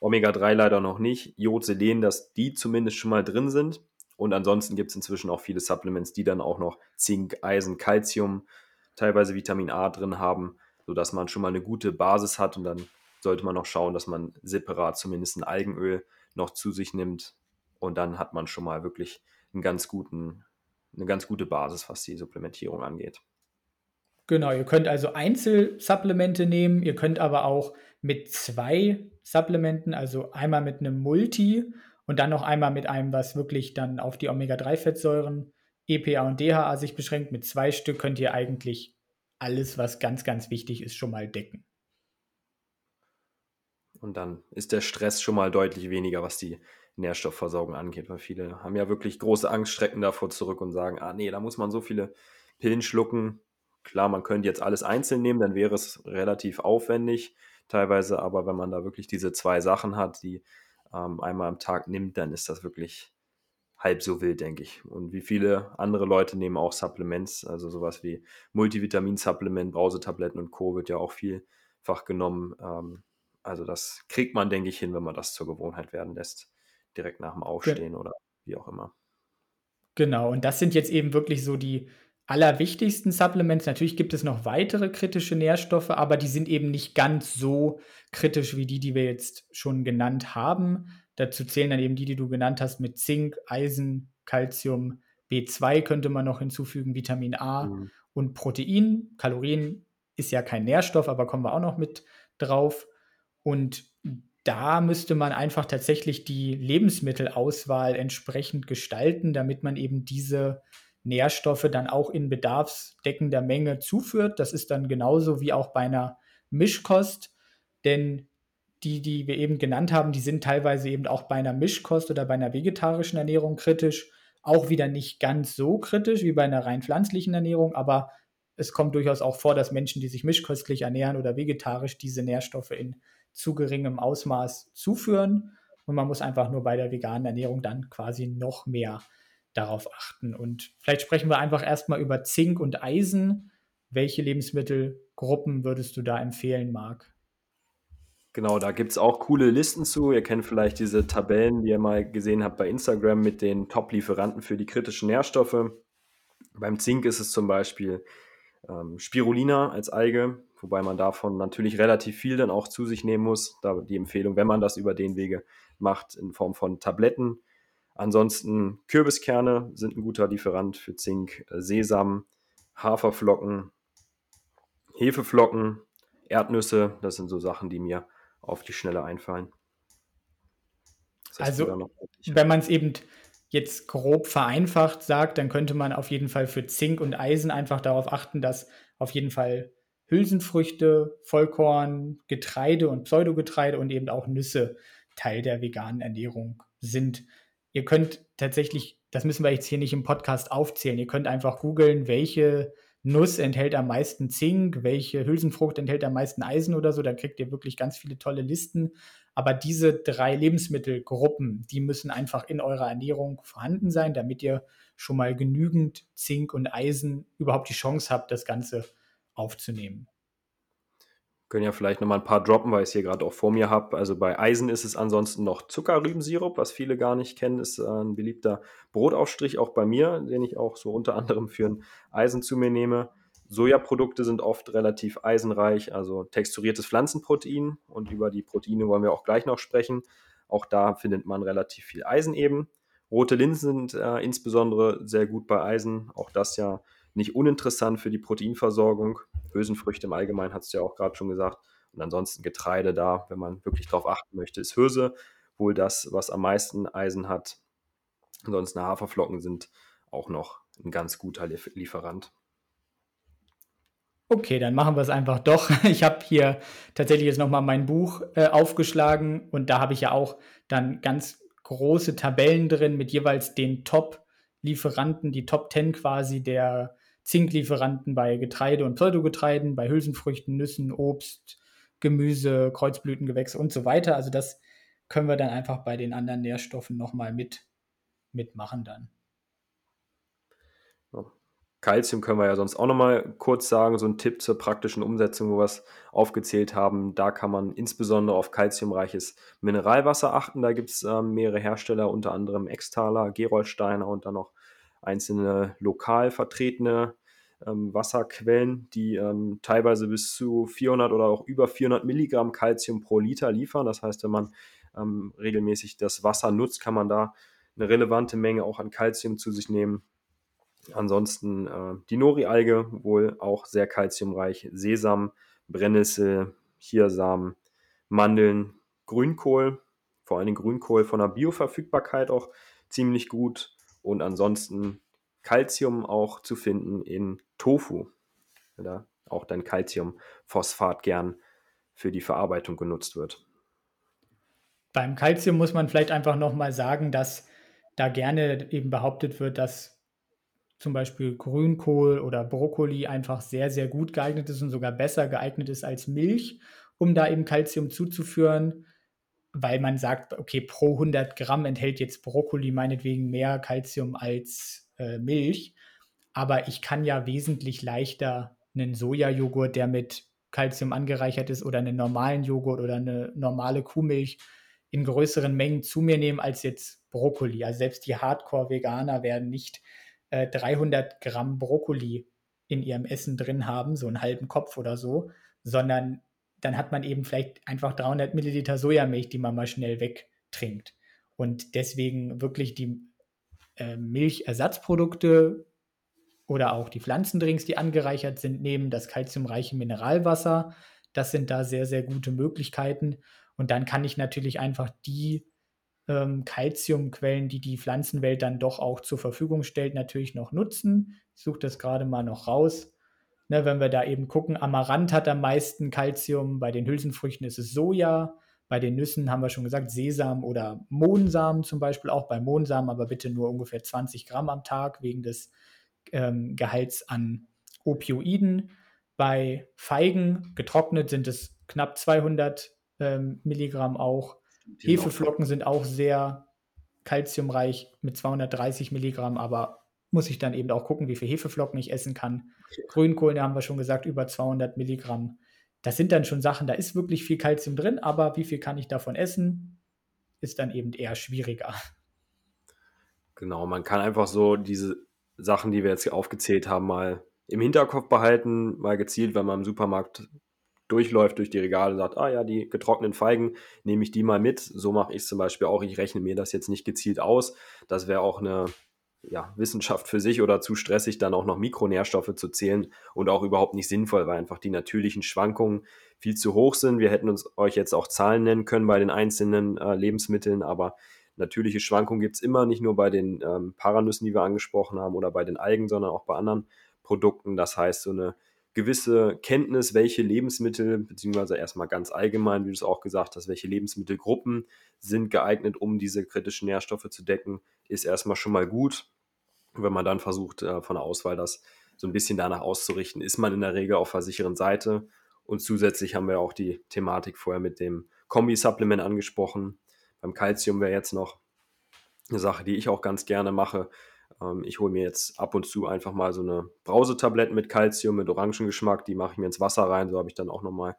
Omega-3 leider noch nicht, Jod, Selen, dass die zumindest schon mal drin sind. Und ansonsten gibt es inzwischen auch viele Supplements, die dann auch noch Zink, Eisen, Calcium, teilweise Vitamin A drin haben, sodass man schon mal eine gute Basis hat. Und dann sollte man noch schauen, dass man separat zumindest ein Algenöl noch zu sich nimmt. Und dann hat man schon mal wirklich einen ganz guten, eine ganz gute Basis, was die Supplementierung angeht. Genau, ihr könnt also Einzelsupplemente nehmen, ihr könnt aber auch mit zwei Supplementen, also einmal mit einem Multi und dann noch einmal mit einem, was wirklich dann auf die Omega-3-Fettsäuren, EPA und DHA sich beschränkt. Mit zwei Stück könnt ihr eigentlich alles, was ganz, ganz wichtig ist, schon mal decken. Und dann ist der Stress schon mal deutlich weniger, was die Nährstoffversorgung angeht, weil viele haben ja wirklich große Angst, schrecken davor zurück und sagen, ah nee, da muss man so viele Pillen schlucken. Klar, man könnte jetzt alles einzeln nehmen, dann wäre es relativ aufwendig teilweise, aber wenn man da wirklich diese zwei Sachen hat, die ähm, einmal am Tag nimmt, dann ist das wirklich halb so wild, denke ich. Und wie viele andere Leute nehmen auch Supplements, also sowas wie Multivitamin-Supplement, Brausetabletten und Co. wird ja auch vielfach genommen. Ähm, also das kriegt man, denke ich, hin, wenn man das zur Gewohnheit werden lässt, direkt nach dem Aufstehen Ge oder wie auch immer. Genau, und das sind jetzt eben wirklich so die allerwichtigsten Supplements. Natürlich gibt es noch weitere kritische Nährstoffe, aber die sind eben nicht ganz so kritisch wie die, die wir jetzt schon genannt haben. Dazu zählen dann eben die, die du genannt hast, mit Zink, Eisen, Calcium, B2 könnte man noch hinzufügen, Vitamin A mhm. und Protein. Kalorien ist ja kein Nährstoff, aber kommen wir auch noch mit drauf. Und da müsste man einfach tatsächlich die Lebensmittelauswahl entsprechend gestalten, damit man eben diese Nährstoffe dann auch in bedarfsdeckender Menge zuführt. Das ist dann genauso wie auch bei einer Mischkost, denn die, die wir eben genannt haben, die sind teilweise eben auch bei einer Mischkost oder bei einer vegetarischen Ernährung kritisch. Auch wieder nicht ganz so kritisch wie bei einer rein pflanzlichen Ernährung, aber es kommt durchaus auch vor, dass Menschen, die sich mischköstlich ernähren oder vegetarisch, diese Nährstoffe in zu geringem Ausmaß zuführen. Und man muss einfach nur bei der veganen Ernährung dann quasi noch mehr darauf achten. Und vielleicht sprechen wir einfach erstmal über Zink und Eisen. Welche Lebensmittelgruppen würdest du da empfehlen, Marc? Genau, da gibt es auch coole Listen zu. Ihr kennt vielleicht diese Tabellen, die ihr mal gesehen habt bei Instagram mit den Top-Lieferanten für die kritischen Nährstoffe. Beim Zink ist es zum Beispiel ähm, Spirulina als Alge, wobei man davon natürlich relativ viel dann auch zu sich nehmen muss. Da die Empfehlung, wenn man das über den Wege macht, in Form von Tabletten. Ansonsten Kürbiskerne sind ein guter Lieferant für Zink, Sesam, Haferflocken, Hefeflocken, Erdnüsse. Das sind so Sachen, die mir auf die Schnelle einfallen. Also, wenn man es eben jetzt grob vereinfacht sagt, dann könnte man auf jeden Fall für Zink und Eisen einfach darauf achten, dass auf jeden Fall Hülsenfrüchte, Vollkorn, Getreide und Pseudogetreide und eben auch Nüsse Teil der veganen Ernährung sind. Ihr könnt tatsächlich, das müssen wir jetzt hier nicht im Podcast aufzählen, ihr könnt einfach googeln, welche Nuss enthält am meisten Zink, welche Hülsenfrucht enthält am meisten Eisen oder so. Da kriegt ihr wirklich ganz viele tolle Listen. Aber diese drei Lebensmittelgruppen, die müssen einfach in eurer Ernährung vorhanden sein, damit ihr schon mal genügend Zink und Eisen überhaupt die Chance habt, das Ganze aufzunehmen können ja vielleicht nochmal ein paar droppen, weil ich es hier gerade auch vor mir habe. Also bei Eisen ist es ansonsten noch Zuckerrübensirup, was viele gar nicht kennen, ist äh, ein beliebter Brotaufstrich auch bei mir, den ich auch so unter anderem für ein Eisen zu mir nehme. Sojaprodukte sind oft relativ eisenreich, also texturiertes Pflanzenprotein und über die Proteine wollen wir auch gleich noch sprechen. Auch da findet man relativ viel Eisen eben. Rote Linsen sind äh, insbesondere sehr gut bei Eisen, auch das ja nicht uninteressant für die Proteinversorgung. Hülsenfrüchte im Allgemeinen hast du ja auch gerade schon gesagt. Und ansonsten Getreide da, wenn man wirklich darauf achten möchte, ist Hirse wohl das, was am meisten Eisen hat. Ansonsten Haferflocken sind auch noch ein ganz guter Lieferant. Okay, dann machen wir es einfach doch. Ich habe hier tatsächlich jetzt nochmal mein Buch äh, aufgeschlagen und da habe ich ja auch dann ganz große Tabellen drin mit jeweils den Top-Lieferanten, die Top 10 quasi der Zinklieferanten bei Getreide und Pseudogetreiden, bei Hülsenfrüchten, Nüssen, Obst, Gemüse, Kreuzblütengewächse und so weiter. Also das können wir dann einfach bei den anderen Nährstoffen nochmal mit, mitmachen dann. Calcium können wir ja sonst auch nochmal kurz sagen, so ein Tipp zur praktischen Umsetzung, wo wir es aufgezählt haben. Da kann man insbesondere auf calciumreiches Mineralwasser achten. Da gibt es äh, mehrere Hersteller, unter anderem Extaler, Gerolsteiner und dann noch einzelne lokal vertretene ähm, Wasserquellen, die ähm, teilweise bis zu 400 oder auch über 400 Milligramm Calcium pro Liter liefern. Das heißt, wenn man ähm, regelmäßig das Wasser nutzt, kann man da eine relevante Menge auch an Calcium zu sich nehmen. Ansonsten äh, die Nori-Alge, wohl auch sehr kalziumreich. Sesam, Brennnessel, Chiasamen, Mandeln, Grünkohl, vor allem Grünkohl von der Bioverfügbarkeit auch ziemlich gut. Und ansonsten Calcium auch zu finden in Tofu. Da auch dann Calciumphosphat gern für die Verarbeitung genutzt wird. Beim Calcium muss man vielleicht einfach nochmal sagen, dass da gerne eben behauptet wird, dass zum Beispiel Grünkohl oder Brokkoli einfach sehr, sehr gut geeignet ist und sogar besser geeignet ist als Milch, um da eben Kalzium zuzuführen, weil man sagt, okay, pro 100 Gramm enthält jetzt Brokkoli meinetwegen mehr Kalzium als äh, Milch. Aber ich kann ja wesentlich leichter einen Sojajoghurt, der mit Kalzium angereichert ist, oder einen normalen Joghurt oder eine normale Kuhmilch in größeren Mengen zu mir nehmen als jetzt Brokkoli. Also selbst die Hardcore-Veganer werden nicht 300 äh, Gramm Brokkoli in ihrem Essen drin haben, so einen halben Kopf oder so, sondern dann hat man eben vielleicht einfach 300 Milliliter Sojamilch, die man mal schnell wegtrinkt. Und deswegen wirklich die äh, Milchersatzprodukte oder auch die Pflanzendrinks, die angereichert sind, nehmen das kalziumreiche Mineralwasser. Das sind da sehr, sehr gute Möglichkeiten. Und dann kann ich natürlich einfach die ähm, Calciumquellen, die die Pflanzenwelt dann doch auch zur Verfügung stellt, natürlich noch nutzen. Ich suche das gerade mal noch raus. Ne, wenn wir da eben gucken, Amaranth hat am meisten Calcium, bei den Hülsenfrüchten ist es Soja, bei den Nüssen haben wir schon gesagt, Sesam oder Mohnsamen zum Beispiel, auch bei Mohnsamen, aber bitte nur ungefähr 20 Gramm am Tag wegen des ähm, Gehalts an Opioiden. Bei Feigen, getrocknet, sind es knapp 200 ähm, Milligramm auch. Hefeflocken sind auch sehr kalziumreich mit 230 Milligramm, aber muss ich dann eben auch gucken, wie viel Hefeflocken ich essen kann. Grünkohl, haben wir schon gesagt, über 200 Milligramm. Das sind dann schon Sachen, da ist wirklich viel Kalzium drin, aber wie viel kann ich davon essen, ist dann eben eher schwieriger. Genau, man kann einfach so diese Sachen, die wir jetzt hier aufgezählt haben, mal im Hinterkopf behalten, mal gezielt, wenn man im Supermarkt durchläuft durch die Regale und sagt, ah ja, die getrockneten Feigen, nehme ich die mal mit. So mache ich es zum Beispiel auch. Ich rechne mir das jetzt nicht gezielt aus. Das wäre auch eine ja, Wissenschaft für sich oder zu stressig, dann auch noch Mikronährstoffe zu zählen und auch überhaupt nicht sinnvoll, weil einfach die natürlichen Schwankungen viel zu hoch sind. Wir hätten uns euch jetzt auch Zahlen nennen können bei den einzelnen äh, Lebensmitteln, aber natürliche Schwankungen gibt es immer, nicht nur bei den ähm, Paranüssen, die wir angesprochen haben, oder bei den Algen, sondern auch bei anderen Produkten. Das heißt, so eine gewisse Kenntnis, welche Lebensmittel, beziehungsweise erstmal ganz allgemein, wie du es auch gesagt hast, welche Lebensmittelgruppen sind geeignet, um diese kritischen Nährstoffe zu decken, ist erstmal schon mal gut. wenn man dann versucht, äh, von der Auswahl das so ein bisschen danach auszurichten, ist man in der Regel auf der sicheren Seite. Und zusätzlich haben wir auch die Thematik vorher mit dem Kombi-Supplement angesprochen. Beim Calcium wäre jetzt noch eine Sache, die ich auch ganz gerne mache, ähm, ich hole mir jetzt ab und zu einfach mal so eine Brausetablette mit Kalzium, mit Orangengeschmack, die mache ich mir ins Wasser rein. So habe ich dann auch nochmal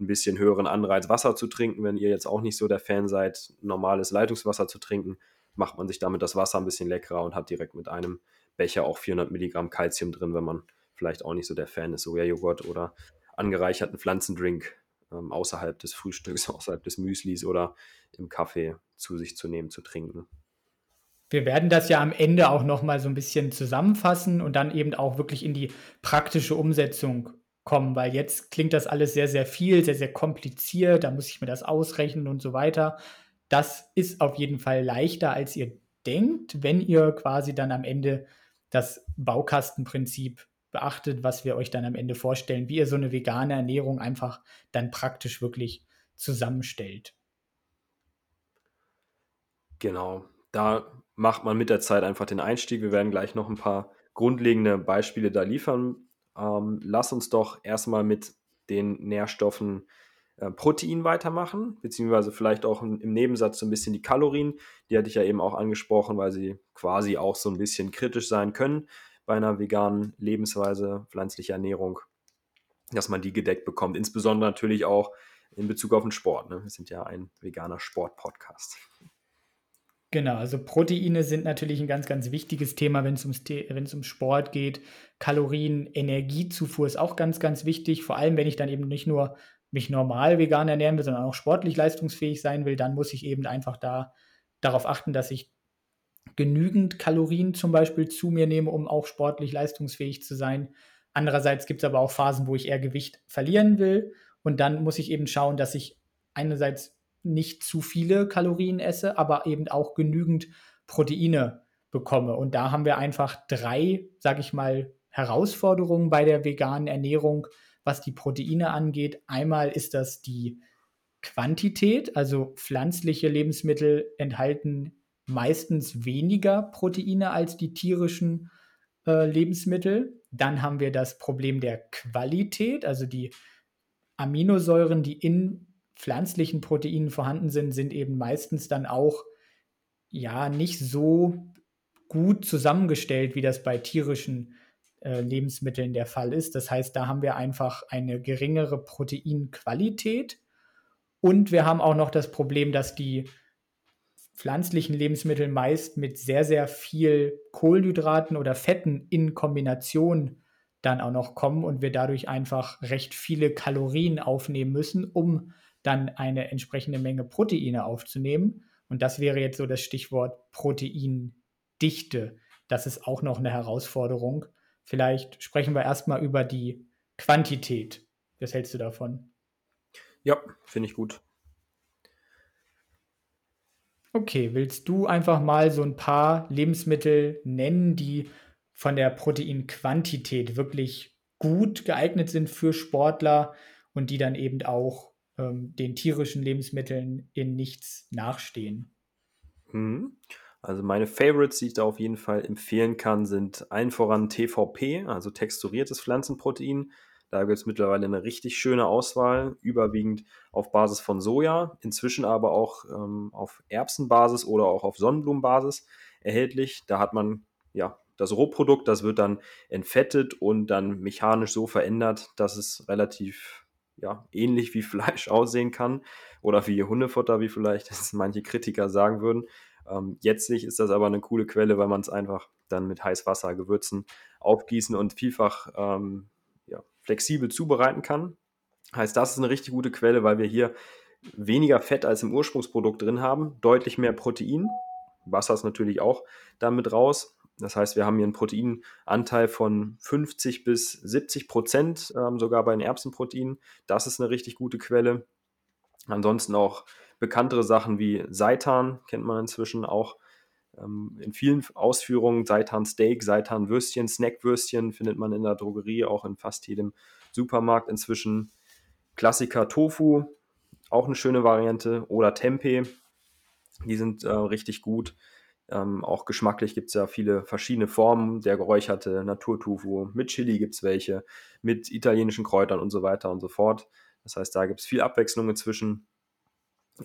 ein bisschen höheren Anreiz, Wasser zu trinken. Wenn ihr jetzt auch nicht so der Fan seid, normales Leitungswasser zu trinken, macht man sich damit das Wasser ein bisschen leckerer und hat direkt mit einem Becher auch 400 Milligramm Kalzium drin, wenn man vielleicht auch nicht so der Fan ist, Sojajoghurt oder angereicherten Pflanzendrink ähm, außerhalb des Frühstücks, außerhalb des Müslis oder im Kaffee zu sich zu nehmen, zu trinken. Wir werden das ja am Ende auch noch mal so ein bisschen zusammenfassen und dann eben auch wirklich in die praktische Umsetzung kommen, weil jetzt klingt das alles sehr, sehr viel, sehr, sehr kompliziert, da muss ich mir das ausrechnen und so weiter. Das ist auf jeden Fall leichter, als ihr denkt, wenn ihr quasi dann am Ende das Baukastenprinzip beachtet, was wir euch dann am Ende vorstellen, wie ihr so eine vegane Ernährung einfach dann praktisch wirklich zusammenstellt. Genau, da macht man mit der Zeit einfach den Einstieg. Wir werden gleich noch ein paar grundlegende Beispiele da liefern. Ähm, lass uns doch erstmal mit den Nährstoffen äh, Protein weitermachen, beziehungsweise vielleicht auch im Nebensatz so ein bisschen die Kalorien. Die hatte ich ja eben auch angesprochen, weil sie quasi auch so ein bisschen kritisch sein können. bei einer veganen Lebensweise, pflanzlicher Ernährung, dass man die gedeckt bekommt. Insbesondere natürlich auch in Bezug auf den Sport. Ne? Wir sind ja ein veganer Sport-Podcast. Genau, also Proteine sind natürlich ein ganz, ganz wichtiges Thema, wenn es wenn es um Sport geht. Kalorien, Energiezufuhr ist auch ganz, ganz wichtig. Vor allem, wenn ich dann eben nicht nur mich normal vegan ernähren will, sondern auch sportlich leistungsfähig sein will, dann muss ich eben einfach da darauf achten, dass ich genügend Kalorien zum Beispiel zu mir nehme, um auch sportlich leistungsfähig zu sein. Andererseits gibt es aber auch Phasen, wo ich eher Gewicht verlieren will. Und dann muss ich eben schauen, dass ich einerseits nicht zu viele Kalorien esse, aber eben auch genügend Proteine bekomme. Und da haben wir einfach drei, sage ich mal, Herausforderungen bei der veganen Ernährung, was die Proteine angeht. Einmal ist das die Quantität, also pflanzliche Lebensmittel enthalten meistens weniger Proteine als die tierischen äh, Lebensmittel. Dann haben wir das Problem der Qualität, also die Aminosäuren, die in pflanzlichen Proteinen vorhanden sind, sind eben meistens dann auch ja nicht so gut zusammengestellt, wie das bei tierischen äh, Lebensmitteln der Fall ist. Das heißt, da haben wir einfach eine geringere Proteinqualität und wir haben auch noch das Problem, dass die pflanzlichen Lebensmittel meist mit sehr, sehr viel Kohlenhydraten oder Fetten in Kombination dann auch noch kommen und wir dadurch einfach recht viele Kalorien aufnehmen müssen, um dann eine entsprechende Menge Proteine aufzunehmen. Und das wäre jetzt so das Stichwort Proteindichte. Das ist auch noch eine Herausforderung. Vielleicht sprechen wir erstmal über die Quantität. Was hältst du davon? Ja, finde ich gut. Okay, willst du einfach mal so ein paar Lebensmittel nennen, die von der Proteinquantität wirklich gut geeignet sind für Sportler und die dann eben auch ähm, den tierischen Lebensmitteln in nichts nachstehen? Mhm. Also meine Favorites, die ich da auf jeden Fall empfehlen kann, sind allen voran TVP, also texturiertes Pflanzenprotein. Da gibt es mittlerweile eine richtig schöne Auswahl, überwiegend auf Basis von Soja, inzwischen aber auch ähm, auf Erbsenbasis oder auch auf Sonnenblumenbasis erhältlich. Da hat man ja das Rohprodukt, das wird dann entfettet und dann mechanisch so verändert, dass es relativ ja, ähnlich wie Fleisch aussehen kann oder wie Hundefutter, wie vielleicht manche Kritiker sagen würden. Ähm, jetztlich ist das aber eine coole Quelle, weil man es einfach dann mit Heißwasser, Gewürzen aufgießen und vielfach ähm, flexibel zubereiten kann. Heißt, das ist eine richtig gute Quelle, weil wir hier weniger Fett als im Ursprungsprodukt drin haben, deutlich mehr Protein. Wasser ist natürlich auch damit raus. Das heißt, wir haben hier einen Proteinanteil von 50 bis 70 Prozent, ähm, sogar bei den Erbsenproteinen. Das ist eine richtig gute Quelle. Ansonsten auch bekanntere Sachen wie Seitan kennt man inzwischen auch ähm, in vielen Ausführungen Seitan Steak, Seitan Würstchen, Snackwürstchen findet man in der Drogerie, auch in fast jedem Supermarkt inzwischen. Klassiker Tofu, auch eine schöne Variante. Oder Tempeh, die sind äh, richtig gut. Ähm, auch geschmacklich gibt es ja viele verschiedene Formen. Der geräucherte Naturtofu, mit Chili gibt es welche, mit italienischen Kräutern und so weiter und so fort. Das heißt, da gibt es viel Abwechslung inzwischen.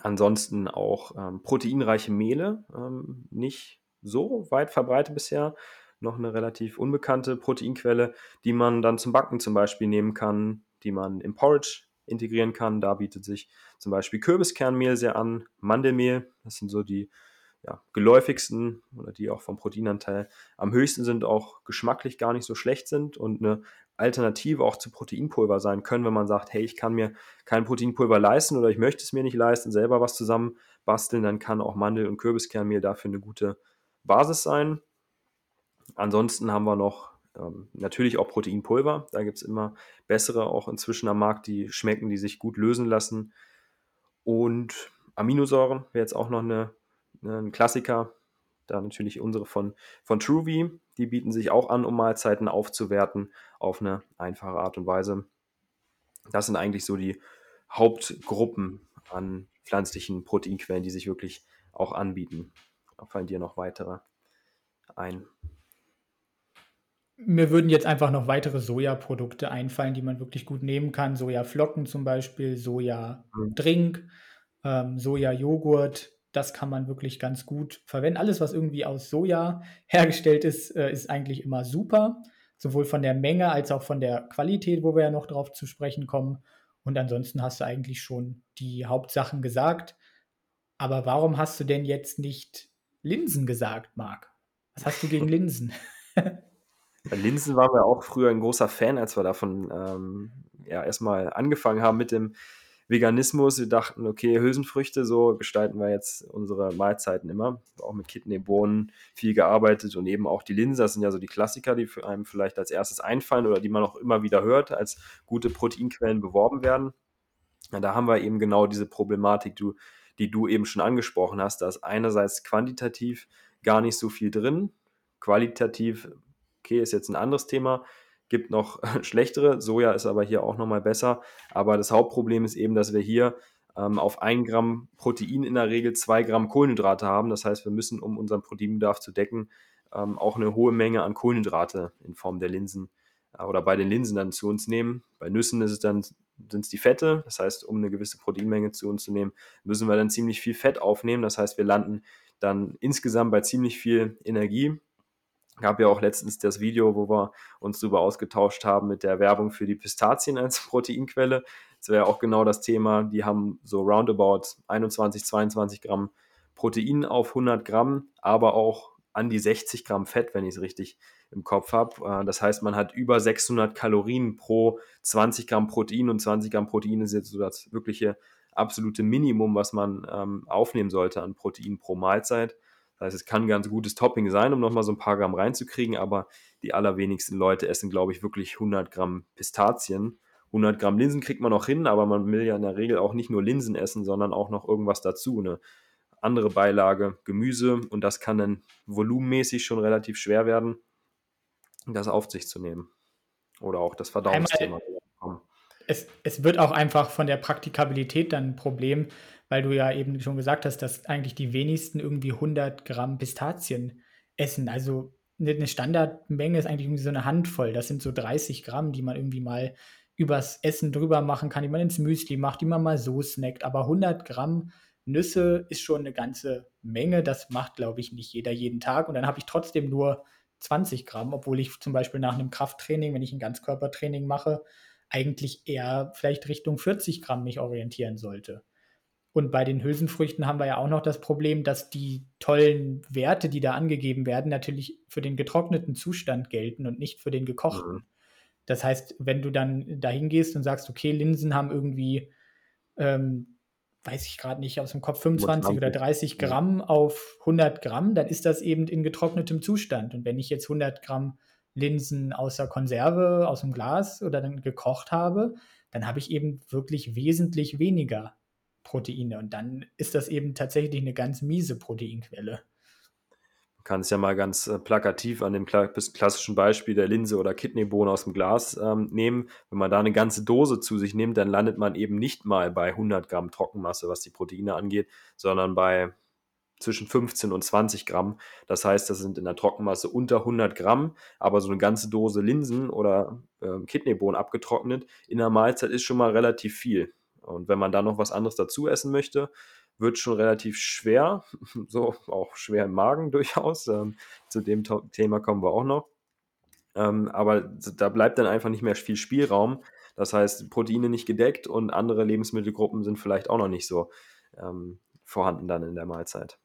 Ansonsten auch ähm, proteinreiche Mehle, ähm, nicht so weit verbreitet bisher. Noch eine relativ unbekannte Proteinquelle, die man dann zum Backen zum Beispiel nehmen kann, die man im Porridge integrieren kann. Da bietet sich zum Beispiel Kürbiskernmehl sehr an, Mandelmehl, das sind so die ja, geläufigsten oder die auch vom Proteinanteil am höchsten sind, auch geschmacklich gar nicht so schlecht sind und eine Alternative auch zu Proteinpulver sein können, wenn man sagt, hey, ich kann mir kein Proteinpulver leisten oder ich möchte es mir nicht leisten, selber was zusammen basteln, dann kann auch Mandel- und Kürbiskernmehl dafür eine gute Basis sein. Ansonsten haben wir noch ähm, natürlich auch Proteinpulver. Da gibt es immer bessere auch inzwischen am Markt, die schmecken, die sich gut lösen lassen. Und Aminosäuren wäre jetzt auch noch eine Ne, ein Klassiker. Da natürlich unsere von, von TrueV. Die bieten sich auch an, um Mahlzeiten aufzuwerten auf eine einfache Art und Weise. Das sind eigentlich so die Hauptgruppen an pflanzlichen Proteinquellen, die sich wirklich auch anbieten. Da fallen dir noch weitere ein? Mir würden jetzt einfach noch weitere Sojaprodukte einfallen, die man wirklich gut nehmen kann. Sojaflocken zum Beispiel, Sojadrink, ähm, Sojajoghurt, das kann man wirklich ganz gut verwenden. Alles, was irgendwie aus Soja hergestellt ist, äh, ist eigentlich immer super. Sowohl von der Menge als auch von der Qualität, wo wir ja noch drauf zu sprechen kommen. Und ansonsten hast du eigentlich schon die Hauptsachen gesagt. Aber warum hast du denn jetzt nicht Linsen gesagt, Marc? Was hast du gegen Linsen? Bei Linsen waren wir auch früher ein großer Fan, als wir davon ähm, ja erstmal angefangen haben mit dem Veganismus. Wir dachten, okay, Hülsenfrüchte, so gestalten wir jetzt unsere Mahlzeiten immer. Auch mit Kidneybohnen viel gearbeitet und eben auch die Linsen. Das sind ja so die Klassiker, die einem vielleicht als erstes einfallen oder die man auch immer wieder hört, als gute Proteinquellen beworben werden. Ja, da haben wir eben genau diese Problematik, du, die du eben schon angesprochen hast. Da ist einerseits quantitativ gar nicht so viel drin. Qualitativ, okay, ist jetzt ein anderes Thema gibt noch schlechtere. Soja ist aber hier auch nochmal besser. Aber das Hauptproblem ist eben, dass wir hier ähm, auf 1 Gramm Protein in der Regel 2 Gramm Kohlenhydrate haben. Das heißt, wir müssen, um unseren Proteinbedarf zu decken, ähm, auch eine hohe Menge an Kohlenhydrate in Form der Linsen äh, oder bei den Linsen dann zu uns nehmen. Bei Nüssen ist es dann sind es die Fette, das heißt, um eine gewisse Proteinmenge zu uns zu nehmen, müssen wir dann ziemlich viel Fett aufnehmen. Das heißt, wir landen dann insgesamt bei ziemlich viel Energie Gab ja auch letztens das Video, wo wir uns darüber ausgetauscht haben mit der Werbung für die Pistazien als Proteinquelle. Das wäre auch genau das Thema. Die haben so roundabout 21, 22 Gramm Protein auf 100 Gramm, aber auch an die 60 Gramm Fett, wenn ich es richtig im Kopf habe. Äh, das heißt, man hat über 600 Kalorien pro 20 Gramm Protein und 20 Gramm Protein ist jetzt so das wirkliche absolute Minimum, was man ähm, aufnehmen sollte an Protein pro Mahlzeit. Das heißt, es kann ganz gutes Topping sein, um nochmal so ein paar Gramm reinzukriegen, aber die allerwenigsten Leute essen, glaube ich, wirklich 100 Gramm Pistazien. 100 Gramm Linsen kriegt man noch hin, aber man will ja in der Regel auch nicht nur Linsen essen, sondern auch noch irgendwas dazu, eine andere Beilage, Gemüse und das kann dann volumenmäßig schon relativ schwer werden, das auf sich zu nehmen. Oder auch das Verdauungsthema. Es, es wird auch einfach von der Praktikabilität dann ein Problem, weil du ja eben schon gesagt hast, dass eigentlich die wenigsten irgendwie 100 Gramm Pistazien essen. Also eine Standardmenge ist eigentlich irgendwie so eine Handvoll. Das sind so 30 Gramm, die man irgendwie mal übers Essen drüber machen kann, die man ins Müsli macht, die man mal so snackt. Aber 100 Gramm Nüsse ist schon eine ganze Menge. Das macht, glaube ich, nicht jeder jeden Tag. Und dann habe ich trotzdem nur 20 Gramm, obwohl ich zum Beispiel nach einem Krafttraining, wenn ich ein Ganzkörpertraining mache, eigentlich eher vielleicht Richtung 40 Gramm mich orientieren sollte. Und bei den Hülsenfrüchten haben wir ja auch noch das Problem, dass die tollen Werte, die da angegeben werden, natürlich für den getrockneten Zustand gelten und nicht für den gekochten. Mhm. Das heißt, wenn du dann dahin gehst und sagst, okay, Linsen haben irgendwie, ähm, weiß ich gerade nicht aus dem Kopf, 25 oder 30 Gramm ja. auf 100 Gramm, dann ist das eben in getrocknetem Zustand. Und wenn ich jetzt 100 Gramm Linsen aus der Konserve, aus dem Glas oder dann gekocht habe, dann habe ich eben wirklich wesentlich weniger Proteine. Und dann ist das eben tatsächlich eine ganz miese Proteinquelle. Man kann es ja mal ganz äh, plakativ an dem klassischen Beispiel der Linse oder Kidneybohne aus dem Glas ähm, nehmen. Wenn man da eine ganze Dose zu sich nimmt, dann landet man eben nicht mal bei 100 Gramm Trockenmasse, was die Proteine angeht, sondern bei zwischen 15 und 20 Gramm. Das heißt, das sind in der Trockenmasse unter 100 Gramm, aber so eine ganze Dose Linsen oder äh, Kidneybohnen abgetrocknet in der Mahlzeit ist schon mal relativ viel. Und wenn man da noch was anderes dazu essen möchte, wird schon relativ schwer, so auch schwer im Magen durchaus. Ähm, zu dem Thema kommen wir auch noch. Ähm, aber da bleibt dann einfach nicht mehr viel Spielraum. Das heißt, Proteine nicht gedeckt und andere Lebensmittelgruppen sind vielleicht auch noch nicht so ähm, vorhanden dann in der Mahlzeit.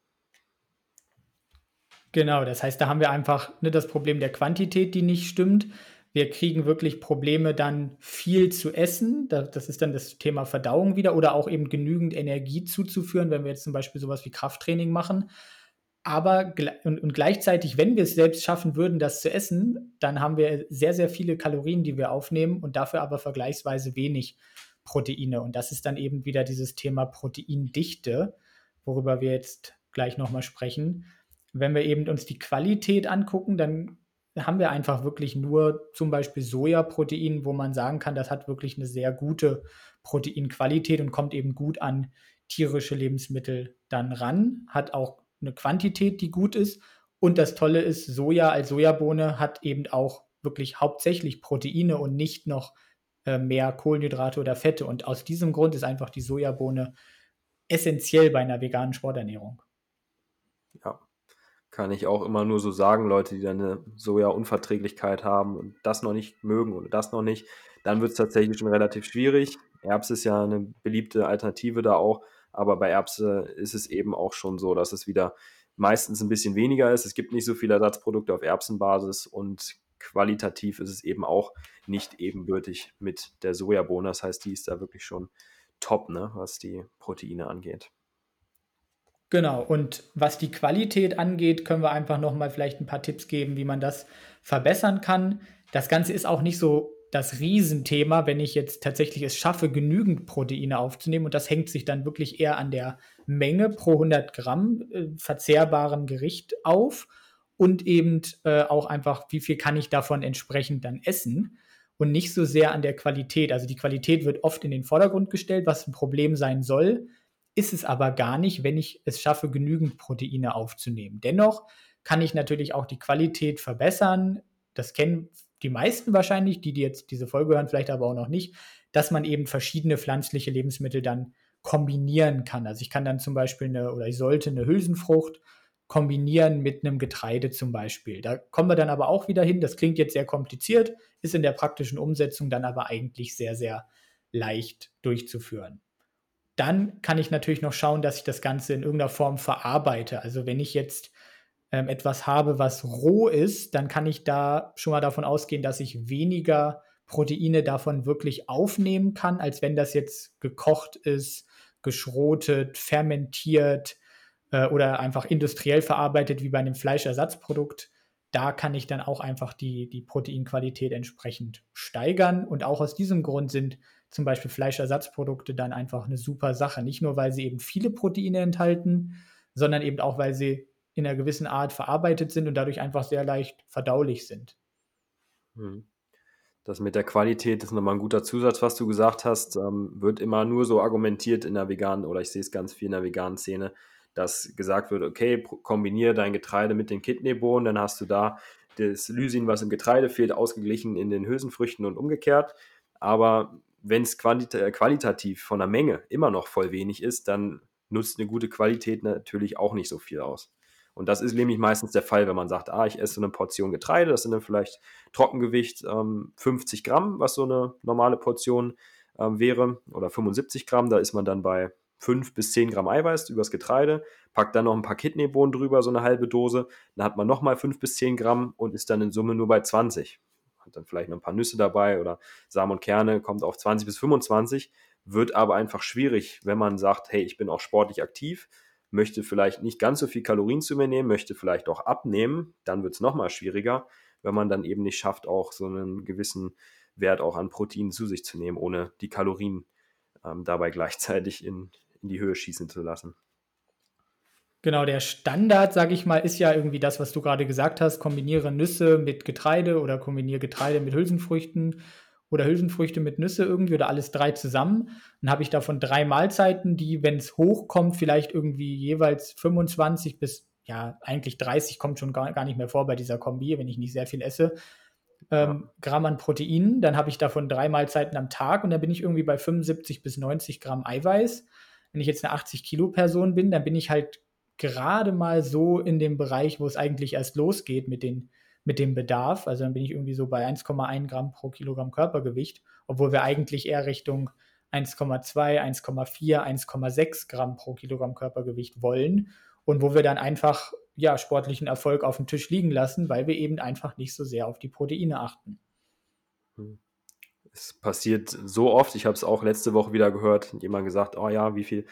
Genau, das heißt, da haben wir einfach ne, das Problem der Quantität, die nicht stimmt. Wir kriegen wirklich Probleme, dann viel zu essen. Das ist dann das Thema Verdauung wieder oder auch eben genügend Energie zuzuführen, wenn wir jetzt zum Beispiel sowas wie Krafttraining machen. Aber und, gleichzeitig, wenn wir es selbst schaffen würden, das zu essen, dann haben wir sehr, sehr viele Kalorien, die wir aufnehmen und dafür aber vergleichsweise wenig Proteine. Und das ist dann eben wieder dieses Thema Proteindichte, worüber wir jetzt gleich nochmal sprechen. Wenn wir eben uns die Qualität angucken, dann haben wir einfach wirklich nur zum Beispiel Sojaprotein, wo man sagen kann, das hat wirklich eine sehr gute Proteinqualität und kommt eben gut an tierische Lebensmittel dann ran, hat auch eine Quantität, die gut ist. Und das Tolle ist, Soja als Sojabohne hat eben auch wirklich hauptsächlich Proteine und nicht noch äh, mehr Kohlenhydrate oder Fette. Und aus diesem Grund ist einfach die Sojabohne essentiell bei einer veganen Sporternährung. Ja, kann ich auch immer nur so sagen, Leute, die dann eine Soja-Unverträglichkeit haben und das noch nicht mögen oder das noch nicht, dann wird es tatsächlich schon relativ schwierig. Erbse ist ja eine beliebte Alternative da auch, aber bei Erbse ist es eben auch schon so, dass es wieder meistens ein bisschen weniger ist. Es gibt nicht so viele Ersatzprodukte auf Erbsenbasis und qualitativ ist es eben auch nicht ebenbürtig mit der Sojabohne. Das heißt, die ist da wirklich schon top, ne, was die Proteine angeht. Genau, und was die Qualität angeht, können wir einfach nochmal vielleicht ein paar Tipps geben, wie man das verbessern kann. Das Ganze ist auch nicht so das Riesenthema, wenn ich jetzt tatsächlich es schaffe, genügend Proteine aufzunehmen. Und das hängt sich dann wirklich eher an der Menge pro 100 Gramm äh, verzehrbaren Gericht auf und eben äh, auch einfach, wie viel kann ich davon entsprechend dann essen und nicht so sehr an der Qualität. Also die Qualität wird oft in den Vordergrund gestellt, was ein Problem sein soll, ist es aber gar nicht, wenn ich es schaffe, genügend Proteine aufzunehmen. Dennoch kann ich natürlich auch die Qualität verbessern. Das kennen die meisten wahrscheinlich, die, die jetzt diese Folge hören, vielleicht aber auch noch nicht, dass man eben verschiedene pflanzliche Lebensmittel dann kombinieren kann. Also ich kann dann zum Beispiel eine, oder ich sollte eine Hülsenfrucht kombinieren mit einem Getreide zum Beispiel. Da kommen wir dann aber auch wieder hin. Das klingt jetzt sehr kompliziert, ist in der praktischen Umsetzung dann aber eigentlich sehr, sehr leicht durchzuführen. Dann kann ich natürlich noch schauen, dass ich das Ganze in irgendeiner Form verarbeite. Also wenn ich jetzt ähm, etwas habe, was roh ist, dann kann ich da schon mal davon ausgehen, dass ich weniger Proteine davon wirklich aufnehmen kann, als wenn das jetzt gekocht ist, geschrotet, fermentiert, äh, oder einfach industriell verarbeitet wie bei einem Fleischersatzprodukt, da kann ich dann auch einfach die, die Proteinqualität entsprechend steigern. Und auch aus diesem Grund sind zum Beispiel Fleischersatzprodukte dann einfach eine super Sache. Nicht nur, weil sie eben viele Proteine enthalten, sondern eben auch, weil sie in einer gewissen Art verarbeitet sind und dadurch einfach sehr leicht verdaulich sind. Hm. Das mit der Qualität ist nochmal ein guter Zusatz, was du gesagt hast. Ähm, wird immer nur so argumentiert in der veganen, oder ich sehe es ganz viel in der veganen Szene, dass gesagt wird, okay, kombiniere dein Getreide mit den Kidneybohnen, dann hast du da das Lysin, was im Getreide fehlt, ausgeglichen in den Hülsenfrüchten und umgekehrt. Aber wenn es qualita qualitativ von der Menge immer noch voll wenig ist, dann nutzt eine gute Qualität natürlich auch nicht so viel aus. Und das ist nämlich meistens der Fall, wenn man sagt, ah, ich esse eine Portion Getreide, das sind dann vielleicht Trockengewicht ähm, 50 Gramm, was so eine normale Portion ähm, wäre, oder 75 Gramm, da ist man dann bei 5 bis 10 Gramm Eiweiß übers Getreide, packt dann noch ein paar Kidneybohnen drüber, so eine halbe Dose, dann hat man nochmal 5 bis 10 Gramm und ist dann in Summe nur bei 20. Hat dann vielleicht noch ein paar Nüsse dabei oder Samen und Kerne, kommt auf 20 bis 25, wird aber einfach schwierig, wenn man sagt, hey, ich bin auch sportlich aktiv, möchte vielleicht nicht ganz so viel Kalorien zu mir nehmen, möchte vielleicht auch abnehmen, dann wird es nochmal schwieriger, wenn man dann eben nicht schafft, auch so einen gewissen Wert auch an Proteinen zu sich zu nehmen, ohne die Kalorien ähm, dabei gleichzeitig in, in die Höhe schießen zu lassen. Genau, der Standard, sage ich mal, ist ja irgendwie das, was du gerade gesagt hast. Kombiniere Nüsse mit Getreide oder kombiniere Getreide mit Hülsenfrüchten oder Hülsenfrüchte mit Nüsse irgendwie oder alles drei zusammen. Dann habe ich davon drei Mahlzeiten, die, wenn es hochkommt, vielleicht irgendwie jeweils 25 bis, ja, eigentlich 30 kommt schon gar, gar nicht mehr vor bei dieser Kombi, wenn ich nicht sehr viel esse. Ähm, Gramm an Proteinen, dann habe ich davon drei Mahlzeiten am Tag und dann bin ich irgendwie bei 75 bis 90 Gramm Eiweiß wenn ich jetzt eine 80 Kilo Person bin, dann bin ich halt gerade mal so in dem Bereich, wo es eigentlich erst losgeht mit, den, mit dem Bedarf. Also dann bin ich irgendwie so bei 1,1 Gramm pro Kilogramm Körpergewicht, obwohl wir eigentlich eher Richtung 1,2, 1,4, 1,6 Gramm pro Kilogramm Körpergewicht wollen und wo wir dann einfach ja, sportlichen Erfolg auf dem Tisch liegen lassen, weil wir eben einfach nicht so sehr auf die Proteine achten. Hm es passiert so oft, ich habe es auch letzte Woche wieder gehört, jemand gesagt, oh ja, wie viel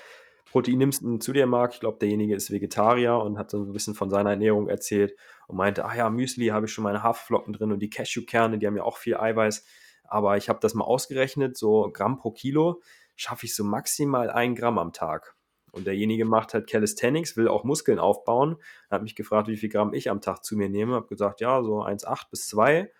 Protein nimmst du zu dir, Marc? Ich glaube, derjenige ist Vegetarier und hat so ein bisschen von seiner Ernährung erzählt und meinte, ah ja, Müsli habe ich schon meine Haferflocken drin und die Cashewkerne, die haben ja auch viel Eiweiß. Aber ich habe das mal ausgerechnet, so Gramm pro Kilo schaffe ich so maximal ein Gramm am Tag. Und derjenige macht halt Calisthenics, will auch Muskeln aufbauen. Hat mich gefragt, wie viel Gramm ich am Tag zu mir nehme. Habe gesagt, ja, so 1,8 bis 2.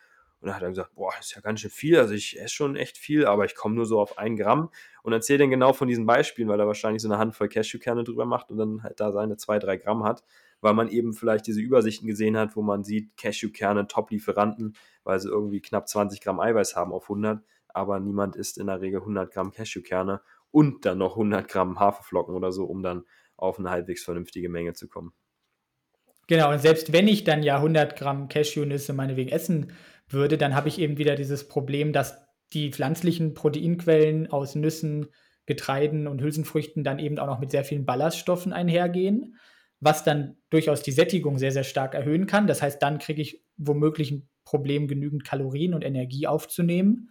Und dann hat er gesagt, boah, ist ja ganz schön viel. Also ich esse schon echt viel, aber ich komme nur so auf ein Gramm. Und erzählt dann genau von diesen Beispielen, weil er wahrscheinlich so eine Handvoll Cashewkerne drüber macht und dann halt da seine zwei, drei Gramm hat, weil man eben vielleicht diese Übersichten gesehen hat, wo man sieht, Cashewkerne, Top-Lieferanten, weil sie irgendwie knapp 20 Gramm Eiweiß haben auf 100, aber niemand isst in der Regel 100 Gramm Cashewkerne und dann noch 100 Gramm Haferflocken oder so, um dann auf eine halbwegs vernünftige Menge zu kommen. Genau, und selbst wenn ich dann ja 100 Gramm Cashewnüsse meinetwegen essen würde, dann habe ich eben wieder dieses Problem, dass die pflanzlichen Proteinquellen aus Nüssen, Getreiden und Hülsenfrüchten dann eben auch noch mit sehr vielen Ballaststoffen einhergehen, was dann durchaus die Sättigung sehr, sehr stark erhöhen kann. Das heißt, dann kriege ich womöglich ein Problem, genügend Kalorien und Energie aufzunehmen.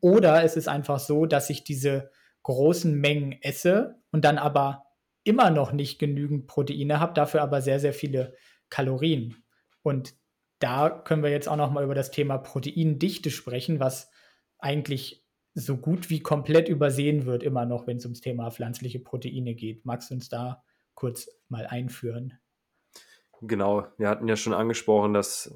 Oder es ist einfach so, dass ich diese großen Mengen esse und dann aber immer noch nicht genügend Proteine habe, dafür aber sehr, sehr viele Kalorien. Und da können wir jetzt auch noch mal über das Thema Proteindichte sprechen, was eigentlich so gut wie komplett übersehen wird, immer noch, wenn es ums Thema pflanzliche Proteine geht. Magst du uns da kurz mal einführen? Genau, wir hatten ja schon angesprochen, dass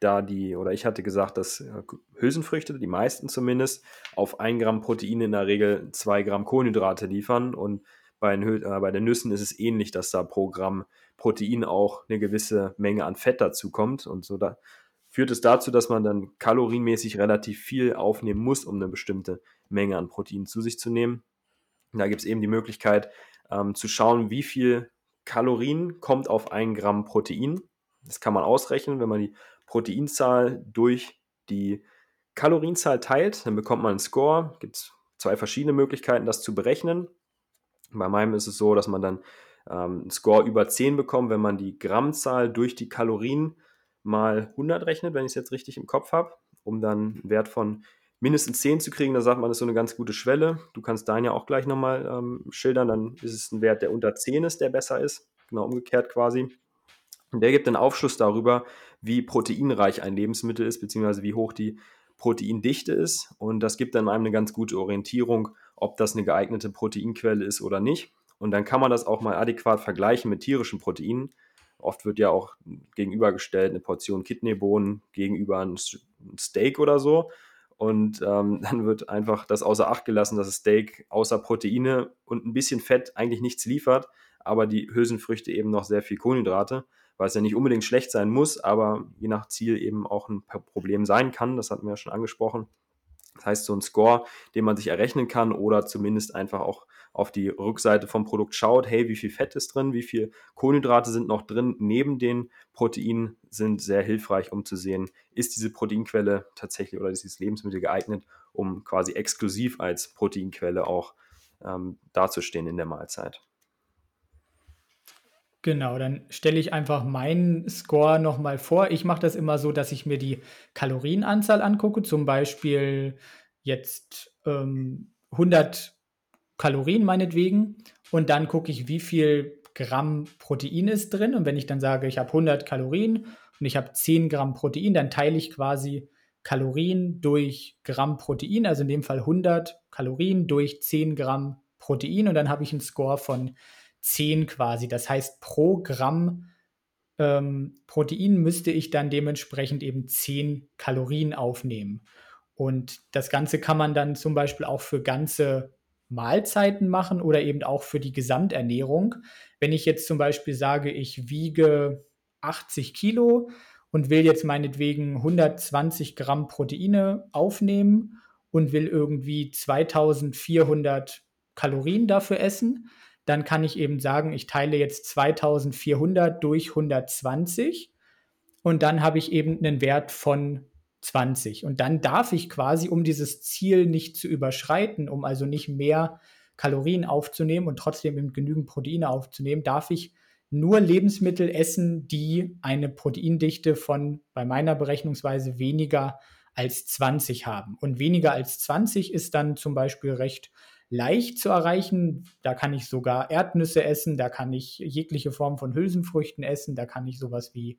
da die, oder ich hatte gesagt, dass äh, Hülsenfrüchte, die meisten zumindest, auf ein Gramm Protein in der Regel zwei Gramm Kohlenhydrate liefern. Und bei den, äh, bei den Nüssen ist es ähnlich, dass da pro Gramm Protein auch eine gewisse Menge an Fett dazu kommt. Und so da führt es dazu, dass man dann kalorienmäßig relativ viel aufnehmen muss, um eine bestimmte Menge an Protein zu sich zu nehmen. Da gibt es eben die Möglichkeit ähm, zu schauen, wie viel Kalorien kommt auf ein Gramm Protein. Das kann man ausrechnen, wenn man die Proteinzahl durch die Kalorienzahl teilt, dann bekommt man einen Score. Gibt es zwei verschiedene Möglichkeiten, das zu berechnen. Bei meinem ist es so, dass man dann ähm, einen Score über 10 bekommt, wenn man die Grammzahl durch die Kalorien mal 100 rechnet, wenn ich es jetzt richtig im Kopf habe, um dann einen Wert von mindestens 10 zu kriegen. Da sagt man, das ist so eine ganz gute Schwelle. Du kannst deinen ja auch gleich nochmal ähm, schildern. Dann ist es ein Wert, der unter 10 ist, der besser ist. Genau umgekehrt quasi. Und der gibt einen Aufschluss darüber, wie proteinreich ein Lebensmittel ist, beziehungsweise wie hoch die Proteindichte ist. Und das gibt dann einem eine ganz gute Orientierung, ob das eine geeignete Proteinquelle ist oder nicht. Und dann kann man das auch mal adäquat vergleichen mit tierischen Proteinen. Oft wird ja auch gegenübergestellt eine Portion Kidneybohnen gegenüber ein Steak oder so. Und ähm, dann wird einfach das außer Acht gelassen, dass das Steak außer Proteine und ein bisschen Fett eigentlich nichts liefert, aber die Hülsenfrüchte eben noch sehr viel Kohlenhydrate weil es ja nicht unbedingt schlecht sein muss, aber je nach Ziel eben auch ein Problem sein kann. Das hatten wir ja schon angesprochen. Das heißt, so ein Score, den man sich errechnen kann oder zumindest einfach auch auf die Rückseite vom Produkt schaut, hey, wie viel Fett ist drin, wie viel Kohlenhydrate sind noch drin neben den Proteinen, sind sehr hilfreich, um zu sehen, ist diese Proteinquelle tatsächlich oder ist dieses Lebensmittel geeignet, um quasi exklusiv als Proteinquelle auch ähm, dazustehen in der Mahlzeit. Genau, dann stelle ich einfach meinen Score nochmal vor. Ich mache das immer so, dass ich mir die Kalorienanzahl angucke, zum Beispiel jetzt ähm, 100 Kalorien meinetwegen. Und dann gucke ich, wie viel Gramm Protein ist drin. Und wenn ich dann sage, ich habe 100 Kalorien und ich habe 10 Gramm Protein, dann teile ich quasi Kalorien durch Gramm Protein, also in dem Fall 100 Kalorien durch 10 Gramm Protein. Und dann habe ich einen Score von 10 quasi. Das heißt, pro Gramm ähm, Protein müsste ich dann dementsprechend eben 10 Kalorien aufnehmen. Und das Ganze kann man dann zum Beispiel auch für ganze Mahlzeiten machen oder eben auch für die Gesamternährung. Wenn ich jetzt zum Beispiel sage, ich wiege 80 Kilo und will jetzt meinetwegen 120 Gramm Proteine aufnehmen und will irgendwie 2400 Kalorien dafür essen, dann kann ich eben sagen, ich teile jetzt 2400 durch 120 und dann habe ich eben einen Wert von 20. Und dann darf ich quasi, um dieses Ziel nicht zu überschreiten, um also nicht mehr Kalorien aufzunehmen und trotzdem eben genügend Proteine aufzunehmen, darf ich nur Lebensmittel essen, die eine Proteindichte von bei meiner Berechnungsweise weniger als 20 haben. Und weniger als 20 ist dann zum Beispiel recht leicht zu erreichen. Da kann ich sogar Erdnüsse essen, da kann ich jegliche Form von Hülsenfrüchten essen, da kann ich sowas wie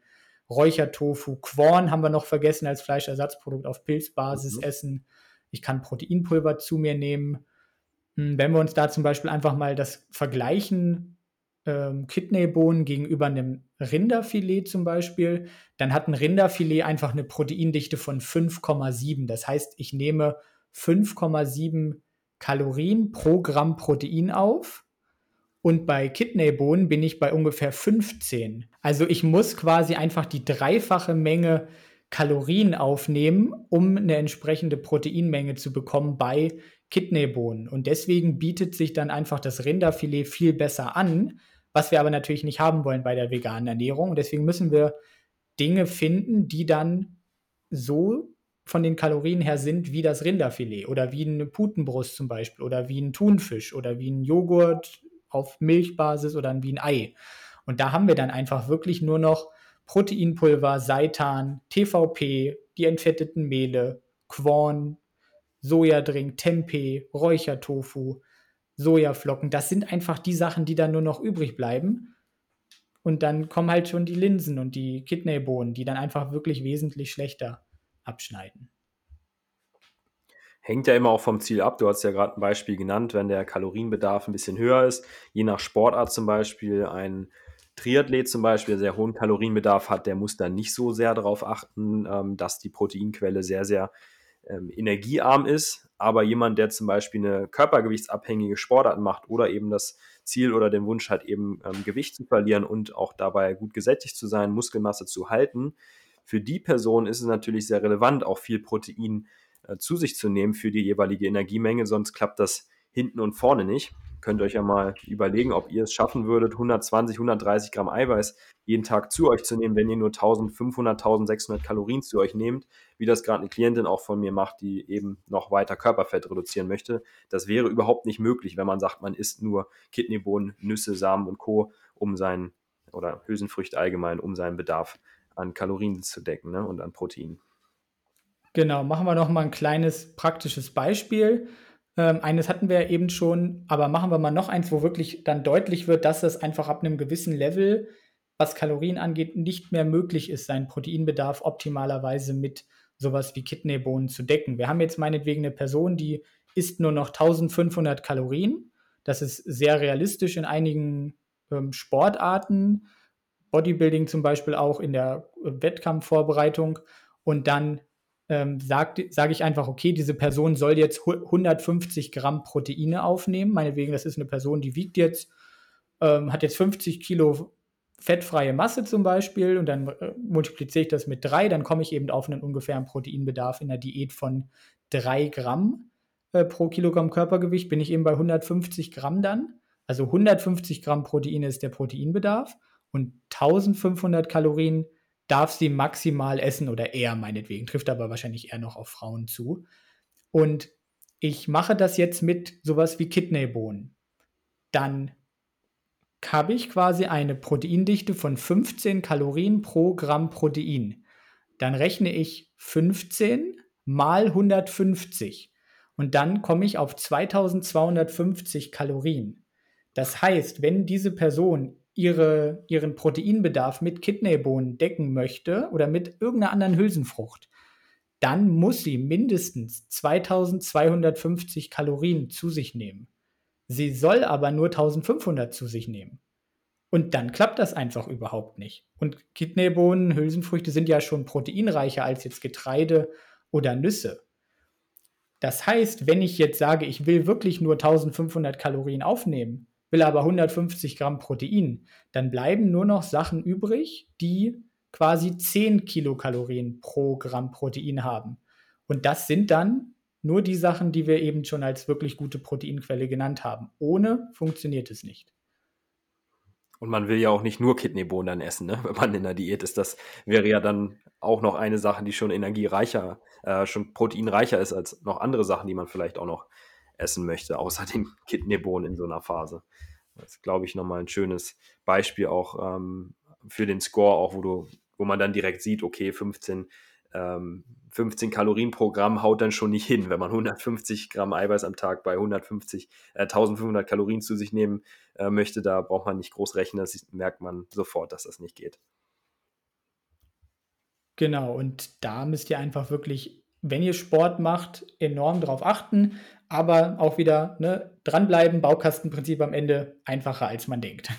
Räuchertofu, Quorn haben wir noch vergessen als Fleischersatzprodukt auf Pilzbasis mhm. essen. Ich kann Proteinpulver zu mir nehmen. Hm, wenn wir uns da zum Beispiel einfach mal das vergleichen, ähm, Kidneybohnen gegenüber einem Rinderfilet zum Beispiel, dann hat ein Rinderfilet einfach eine Proteindichte von 5,7. Das heißt, ich nehme 5,7 Kalorien pro Gramm Protein auf. Und bei Kidneybohnen bin ich bei ungefähr 15. Also ich muss quasi einfach die dreifache Menge Kalorien aufnehmen, um eine entsprechende Proteinmenge zu bekommen bei Kidneybohnen. Und deswegen bietet sich dann einfach das Rinderfilet viel besser an, was wir aber natürlich nicht haben wollen bei der veganen Ernährung. Und deswegen müssen wir Dinge finden, die dann so von den Kalorien her sind wie das Rinderfilet oder wie eine Putenbrust zum Beispiel oder wie ein Thunfisch oder wie ein Joghurt auf Milchbasis oder wie ein Ei. Und da haben wir dann einfach wirklich nur noch Proteinpulver, Seitan, TVP, die entfetteten Mehle, Quorn, Sojadrink, Tempeh, Räuchertofu, Sojaflocken. Das sind einfach die Sachen, die dann nur noch übrig bleiben. Und dann kommen halt schon die Linsen und die Kidneybohnen, die dann einfach wirklich wesentlich schlechter abschneiden. Hängt ja immer auch vom Ziel ab. Du hast ja gerade ein Beispiel genannt, wenn der Kalorienbedarf ein bisschen höher ist, je nach Sportart zum Beispiel, ein Triathlet zum Beispiel, der sehr hohen Kalorienbedarf hat, der muss dann nicht so sehr darauf achten, ähm, dass die Proteinquelle sehr, sehr ähm, energiearm ist. Aber jemand, der zum Beispiel eine körpergewichtsabhängige Sportart macht oder eben das Ziel oder den Wunsch hat, eben ähm, Gewicht zu verlieren und auch dabei gut gesättigt zu sein, Muskelmasse zu halten, für die Person ist es natürlich sehr relevant, auch viel Protein äh, zu sich zu nehmen für die jeweilige Energiemenge, sonst klappt das hinten und vorne nicht könnt ihr euch ja mal überlegen, ob ihr es schaffen würdet, 120, 130 Gramm Eiweiß jeden Tag zu euch zu nehmen, wenn ihr nur 1500, 1600 Kalorien zu euch nehmt, wie das gerade eine Klientin auch von mir macht, die eben noch weiter Körperfett reduzieren möchte. Das wäre überhaupt nicht möglich, wenn man sagt, man isst nur Kidneybohnen, Nüsse, Samen und Co., um seinen, oder Hülsenfrüchte allgemein, um seinen Bedarf an Kalorien zu decken ne, und an Protein. Genau, machen wir noch mal ein kleines praktisches Beispiel. Ähm, eines hatten wir ja eben schon, aber machen wir mal noch eins, wo wirklich dann deutlich wird, dass es einfach ab einem gewissen Level, was Kalorien angeht, nicht mehr möglich ist, seinen Proteinbedarf optimalerweise mit sowas wie Kidneybohnen zu decken. Wir haben jetzt meinetwegen eine Person, die isst nur noch 1500 Kalorien. Das ist sehr realistisch in einigen ähm, Sportarten, Bodybuilding zum Beispiel auch in der äh, Wettkampfvorbereitung. Und dann ähm, sage sag ich einfach, okay, diese Person soll jetzt 150 Gramm Proteine aufnehmen. Meinetwegen, das ist eine Person, die wiegt jetzt, ähm, hat jetzt 50 Kilo fettfreie Masse zum Beispiel und dann äh, multipliziere ich das mit drei, dann komme ich eben auf einen ungefähren Proteinbedarf in der Diät von drei Gramm äh, pro Kilogramm Körpergewicht, bin ich eben bei 150 Gramm dann. Also 150 Gramm Proteine ist der Proteinbedarf und 1500 Kalorien darf sie maximal essen oder eher meinetwegen, trifft aber wahrscheinlich eher noch auf Frauen zu. Und ich mache das jetzt mit sowas wie Kidneybohnen. Dann habe ich quasi eine Proteindichte von 15 Kalorien pro Gramm Protein. Dann rechne ich 15 mal 150 und dann komme ich auf 2250 Kalorien. Das heißt, wenn diese Person ihre, ihren Proteinbedarf mit Kidneybohnen decken möchte oder mit irgendeiner anderen Hülsenfrucht, dann muss sie mindestens 2250 Kalorien zu sich nehmen. Sie soll aber nur 1500 zu sich nehmen. Und dann klappt das einfach überhaupt nicht. Und Kidneybohnen, Hülsenfrüchte sind ja schon proteinreicher als jetzt Getreide oder Nüsse. Das heißt, wenn ich jetzt sage, ich will wirklich nur 1500 Kalorien aufnehmen, will aber 150 Gramm Protein, dann bleiben nur noch Sachen übrig, die quasi 10 Kilokalorien pro Gramm Protein haben. Und das sind dann nur die Sachen, die wir eben schon als wirklich gute Proteinquelle genannt haben. Ohne funktioniert es nicht. Und man will ja auch nicht nur Kidneybohnen dann essen, ne? wenn man in der Diät ist. Das wäre ja dann auch noch eine Sache, die schon energiereicher, äh, schon proteinreicher ist als noch andere Sachen, die man vielleicht auch noch essen möchte, außer den Kidneybohnen in so einer Phase. Das ist, glaube ich, nochmal ein schönes Beispiel auch ähm, für den Score, auch wo du, wo man dann direkt sieht, okay, 15, ähm, 15 Kalorien pro Gramm haut dann schon nicht hin, wenn man 150 Gramm Eiweiß am Tag bei 150, äh, 1500 Kalorien zu sich nehmen äh, möchte, da braucht man nicht groß rechnen, das merkt man sofort, dass das nicht geht. Genau, und da müsst ihr einfach wirklich, wenn ihr Sport macht, enorm darauf achten aber auch wieder ne, dranbleiben, Baukastenprinzip am Ende einfacher als man denkt.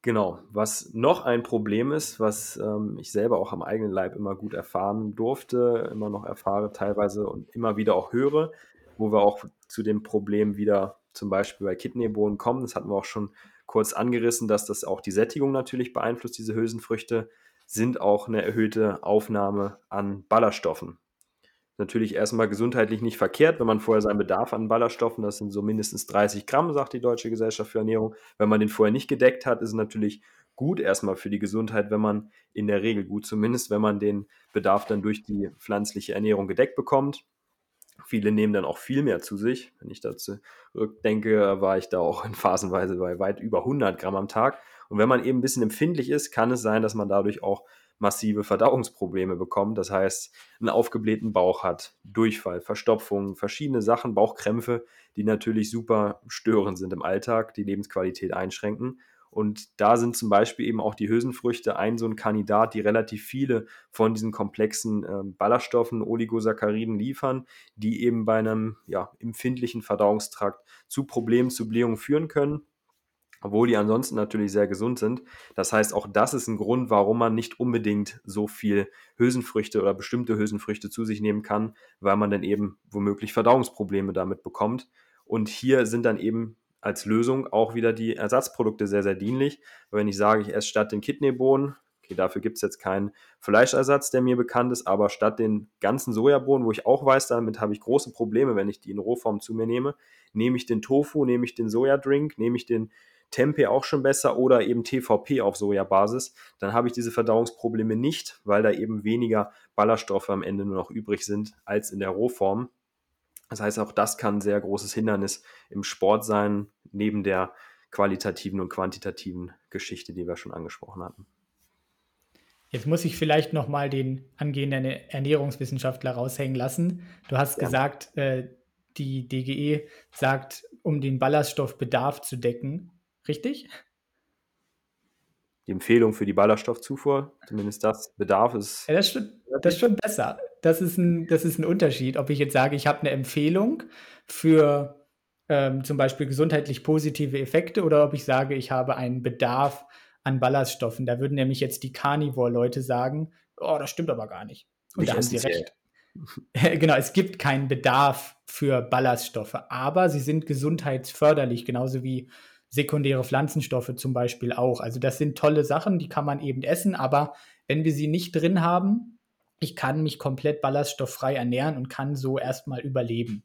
Genau, was noch ein Problem ist, was ähm, ich selber auch am eigenen Leib immer gut erfahren durfte, immer noch erfahre teilweise und immer wieder auch höre, wo wir auch zu dem Problem wieder zum Beispiel bei Kidneybohnen kommen. Das hatten wir auch schon kurz angerissen, dass das auch die Sättigung natürlich beeinflusst, diese Hülsenfrüchte, sind auch eine erhöhte Aufnahme an Ballaststoffen. natürlich erstmal gesundheitlich nicht verkehrt, wenn man vorher seinen Bedarf an Ballaststoffen, das sind so mindestens 30 Gramm, sagt die Deutsche Gesellschaft für Ernährung. Wenn man den vorher nicht gedeckt hat, ist es natürlich gut erstmal für die Gesundheit, wenn man in der Regel gut zumindest, wenn man den Bedarf dann durch die pflanzliche Ernährung gedeckt bekommt. Viele nehmen dann auch viel mehr zu sich. Wenn ich dazu rückdenke, war ich da auch in phasenweise bei weit über 100 Gramm am Tag. Und wenn man eben ein bisschen empfindlich ist, kann es sein, dass man dadurch auch massive Verdauungsprobleme bekommt. Das heißt, einen aufgeblähten Bauch hat, Durchfall, Verstopfung, verschiedene Sachen, Bauchkrämpfe, die natürlich super störend sind im Alltag, die Lebensqualität einschränken. Und da sind zum Beispiel eben auch die Hülsenfrüchte ein so ein Kandidat, die relativ viele von diesen komplexen äh, Ballaststoffen, Oligosacchariden liefern, die eben bei einem ja, empfindlichen Verdauungstrakt zu Problemen, zu Blähungen führen können obwohl die ansonsten natürlich sehr gesund sind. Das heißt, auch das ist ein Grund, warum man nicht unbedingt so viel Hülsenfrüchte oder bestimmte Hülsenfrüchte zu sich nehmen kann, weil man dann eben womöglich Verdauungsprobleme damit bekommt. Und hier sind dann eben als Lösung auch wieder die Ersatzprodukte sehr, sehr dienlich. wenn ich sage, ich esse statt den Kidneybohnen, okay, dafür gibt es jetzt keinen Fleischersatz, der mir bekannt ist, aber statt den ganzen Sojabohnen, wo ich auch weiß, damit habe ich große Probleme, wenn ich die in Rohform zu mir nehme, nehme ich den Tofu, nehme ich den Sojadrink, nehme ich den Tempeh auch schon besser oder eben TVP auf Sojabasis, dann habe ich diese Verdauungsprobleme nicht, weil da eben weniger Ballaststoffe am Ende nur noch übrig sind als in der Rohform. Das heißt, auch das kann ein sehr großes Hindernis im Sport sein, neben der qualitativen und quantitativen Geschichte, die wir schon angesprochen hatten. Jetzt muss ich vielleicht noch mal den angehenden Ernährungswissenschaftler raushängen lassen. Du hast ja. gesagt, äh, die DGE sagt, um den Ballaststoffbedarf zu decken, Richtig? Die Empfehlung für die Ballaststoffzufuhr, zumindest das Bedarf ist. Ja, das, stimmt, das ist schon besser. Das ist, ein, das ist ein Unterschied, ob ich jetzt sage, ich habe eine Empfehlung für ähm, zum Beispiel gesundheitlich positive Effekte oder ob ich sage, ich habe einen Bedarf an Ballaststoffen. Da würden nämlich jetzt die Carnivore-Leute sagen, oh, das stimmt aber gar nicht. Und nicht da haben sie recht. genau, es gibt keinen Bedarf für Ballaststoffe, aber sie sind gesundheitsförderlich, genauso wie sekundäre Pflanzenstoffe zum Beispiel auch. Also das sind tolle Sachen, die kann man eben essen, aber wenn wir sie nicht drin haben, ich kann mich komplett ballaststofffrei ernähren und kann so erstmal überleben.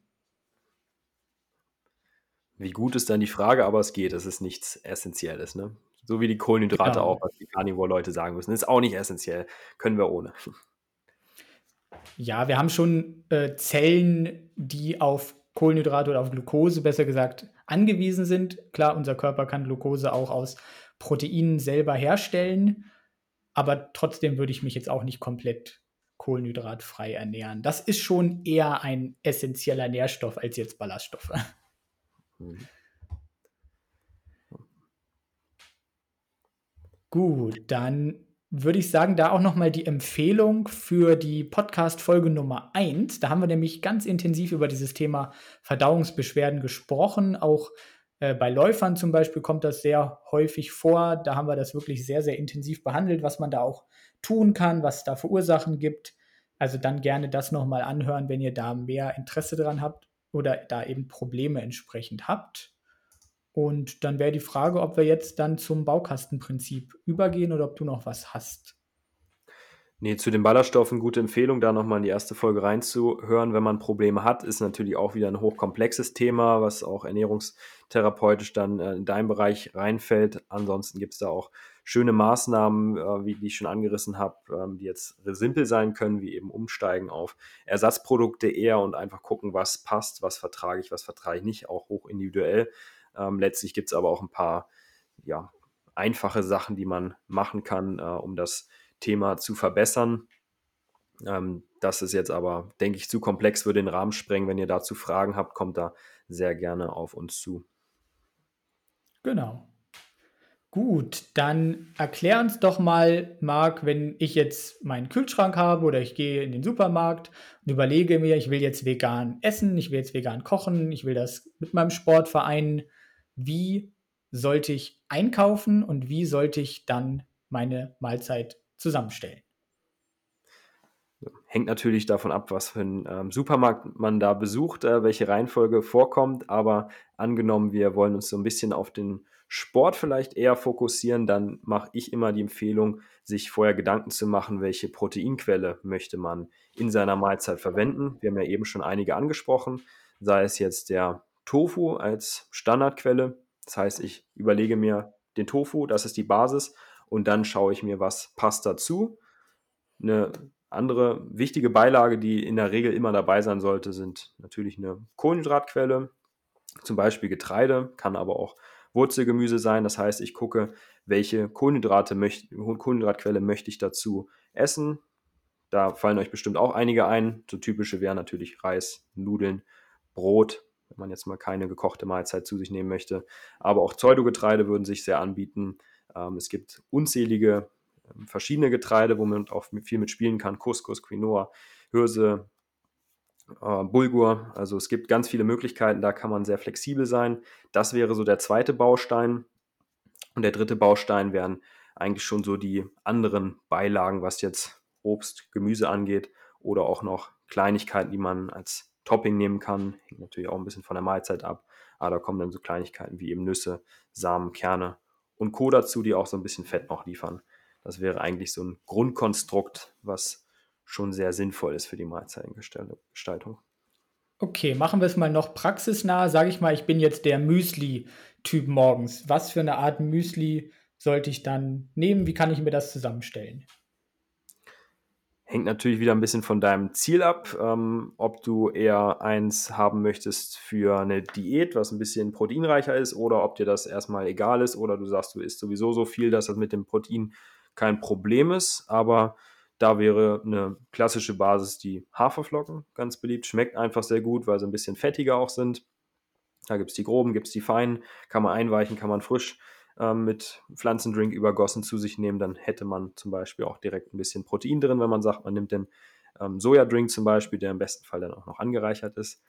Wie gut ist dann die Frage, aber es geht, es ist nichts Essentielles, ne? So wie die Kohlenhydrate genau. auch, was die Carnivore-Leute sagen müssen. Ist auch nicht essentiell, können wir ohne. Ja, wir haben schon äh, Zellen, die auf Kohlenhydrate oder auf Glucose, besser gesagt, angewiesen sind. Klar, unser Körper kann Glucose auch aus Proteinen selber herstellen, aber trotzdem würde ich mich jetzt auch nicht komplett kohlenhydratfrei ernähren. Das ist schon eher ein essentieller Nährstoff als jetzt Ballaststoffe. Mhm. Gut, dann würde ich sagen, da auch nochmal die Empfehlung für die Podcast-Folge Nummer 1. Da haben wir nämlich ganz intensiv über dieses Thema Verdauungsbeschwerden gesprochen. Auch äh, bei Läufern zum Beispiel kommt das sehr häufig vor. Da haben wir das wirklich sehr, sehr intensiv behandelt, was man da auch tun kann, was es da für Ursachen gibt. Also dann gerne das nochmal anhören, wenn ihr da mehr Interesse dran habt oder da eben Probleme entsprechend habt. Und dann wäre die Frage, ob wir jetzt dann zum Baukastenprinzip übergehen oder ob du noch was hast. Nee, zu den Ballaststoffen gute Empfehlung, da nochmal in die erste Folge reinzuhören, wenn man Probleme hat. Ist natürlich auch wieder ein hochkomplexes Thema, was auch ernährungstherapeutisch dann äh, in deinen Bereich reinfällt. Ansonsten gibt es da auch schöne Maßnahmen, äh, wie ich schon angerissen habe, ähm, die jetzt simpel sein können, wie eben umsteigen auf Ersatzprodukte eher und einfach gucken, was passt, was vertrage ich, was vertrage ich nicht, auch hoch individuell. Ähm, letztlich gibt es aber auch ein paar ja, einfache Sachen, die man machen kann, äh, um das Thema zu verbessern. Ähm, das ist jetzt aber, denke ich, zu komplex, würde den Rahmen sprengen. Wenn ihr dazu Fragen habt, kommt da sehr gerne auf uns zu. Genau. Gut, dann erklär uns doch mal, Marc, wenn ich jetzt meinen Kühlschrank habe oder ich gehe in den Supermarkt und überlege mir, ich will jetzt vegan essen, ich will jetzt vegan kochen, ich will das mit meinem Sport vereinen wie sollte ich einkaufen und wie sollte ich dann meine Mahlzeit zusammenstellen? Hängt natürlich davon ab, was für einen ähm, Supermarkt man da besucht, äh, welche Reihenfolge vorkommt. Aber angenommen, wir wollen uns so ein bisschen auf den Sport vielleicht eher fokussieren, dann mache ich immer die Empfehlung, sich vorher Gedanken zu machen, welche Proteinquelle möchte man in seiner Mahlzeit verwenden. Wir haben ja eben schon einige angesprochen, sei es jetzt der Tofu als Standardquelle. Das heißt, ich überlege mir den Tofu, das ist die Basis, und dann schaue ich mir, was passt dazu. Eine andere wichtige Beilage, die in der Regel immer dabei sein sollte, sind natürlich eine Kohlenhydratquelle, zum Beispiel Getreide, kann aber auch Wurzelgemüse sein. Das heißt, ich gucke, welche Kohlenhydrate möcht, Kohlenhydratquelle möchte ich dazu essen. Da fallen euch bestimmt auch einige ein. So typische wären natürlich Reis, Nudeln, Brot, wenn man jetzt mal keine gekochte Mahlzeit zu sich nehmen möchte. Aber auch Pseudogetreide würden sich sehr anbieten. Ähm, es gibt unzählige ähm, verschiedene Getreide, wo man auch viel mit spielen kann. Couscous, Quinoa, Hirse, äh, Bulgur. Also es gibt ganz viele Möglichkeiten, da kann man sehr flexibel sein. Das wäre so der zweite Baustein. Und der dritte Baustein wären eigentlich schon so die anderen Beilagen, was jetzt Obst, Gemüse angeht oder auch noch Kleinigkeiten, die man als Topping nehmen kann. Hängt natürlich auch ein bisschen von der Mahlzeit ab. Aber da kommen dann so Kleinigkeiten wie eben Nüsse, Samen, Kerne und Co. dazu, die auch so ein bisschen Fett noch liefern. Das wäre eigentlich so ein Grundkonstrukt, was schon sehr sinnvoll ist für die Mahlzeitengestaltung. Okay, machen wir es mal noch praxisnah. Sage ich mal, ich bin jetzt der Müsli-Typ morgens. Was für eine Art Müsli sollte ich dann nehmen? Wie kann ich mir das zusammenstellen? Hängt natürlich wieder ein bisschen von deinem Ziel ab, ähm, ob du eher eins haben möchtest für eine Diät, was ein bisschen proteinreicher ist, oder ob dir das erstmal egal ist, oder du sagst, du isst sowieso so viel, dass das mit dem Protein kein Problem ist. Aber da wäre eine klassische Basis die Haferflocken, ganz beliebt. Schmeckt einfach sehr gut, weil sie ein bisschen fettiger auch sind. Da gibt es die groben, gibt es die feinen. Kann man einweichen, kann man frisch mit Pflanzendrink übergossen zu sich nehmen. Dann hätte man zum Beispiel auch direkt ein bisschen Protein drin, wenn man sagt, man nimmt den ähm, Sojadrink zum Beispiel, der im besten Fall dann auch noch angereichert ist.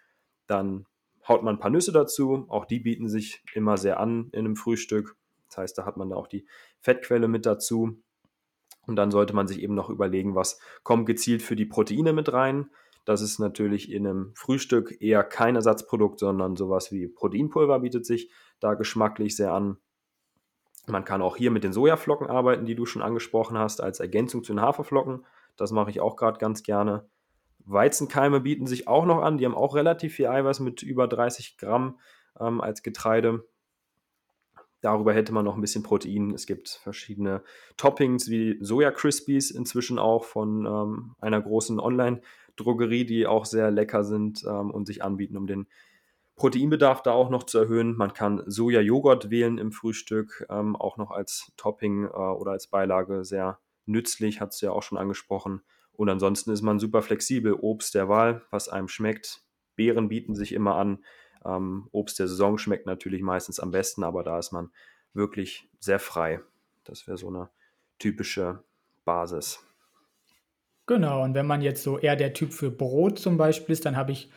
Dann haut man ein paar Nüsse dazu. Auch die bieten sich immer sehr an in einem Frühstück. Das heißt, da hat man da auch die Fettquelle mit dazu. Und dann sollte man sich eben noch überlegen, was kommt gezielt für die Proteine mit rein. Das ist natürlich in einem Frühstück eher kein Ersatzprodukt, sondern sowas wie Proteinpulver bietet sich da geschmacklich sehr an. Man kann auch hier mit den Sojaflocken arbeiten, die du schon angesprochen hast, als Ergänzung zu den Haferflocken. Das mache ich auch gerade ganz gerne. Weizenkeime bieten sich auch noch an. Die haben auch relativ viel Eiweiß mit über 30 Gramm ähm, als Getreide. Darüber hätte man noch ein bisschen Protein. Es gibt verschiedene Toppings wie Soja Crispies inzwischen auch von ähm, einer großen Online-Drogerie, die auch sehr lecker sind ähm, und sich anbieten, um den Proteinbedarf da auch noch zu erhöhen. Man kann Soja-Joghurt wählen im Frühstück, ähm, auch noch als Topping äh, oder als Beilage sehr nützlich, hat es ja auch schon angesprochen. Und ansonsten ist man super flexibel. Obst der Wahl, was einem schmeckt. Beeren bieten sich immer an. Ähm, Obst der Saison schmeckt natürlich meistens am besten, aber da ist man wirklich sehr frei. Das wäre so eine typische Basis. Genau, und wenn man jetzt so eher der Typ für Brot zum Beispiel ist, dann habe ich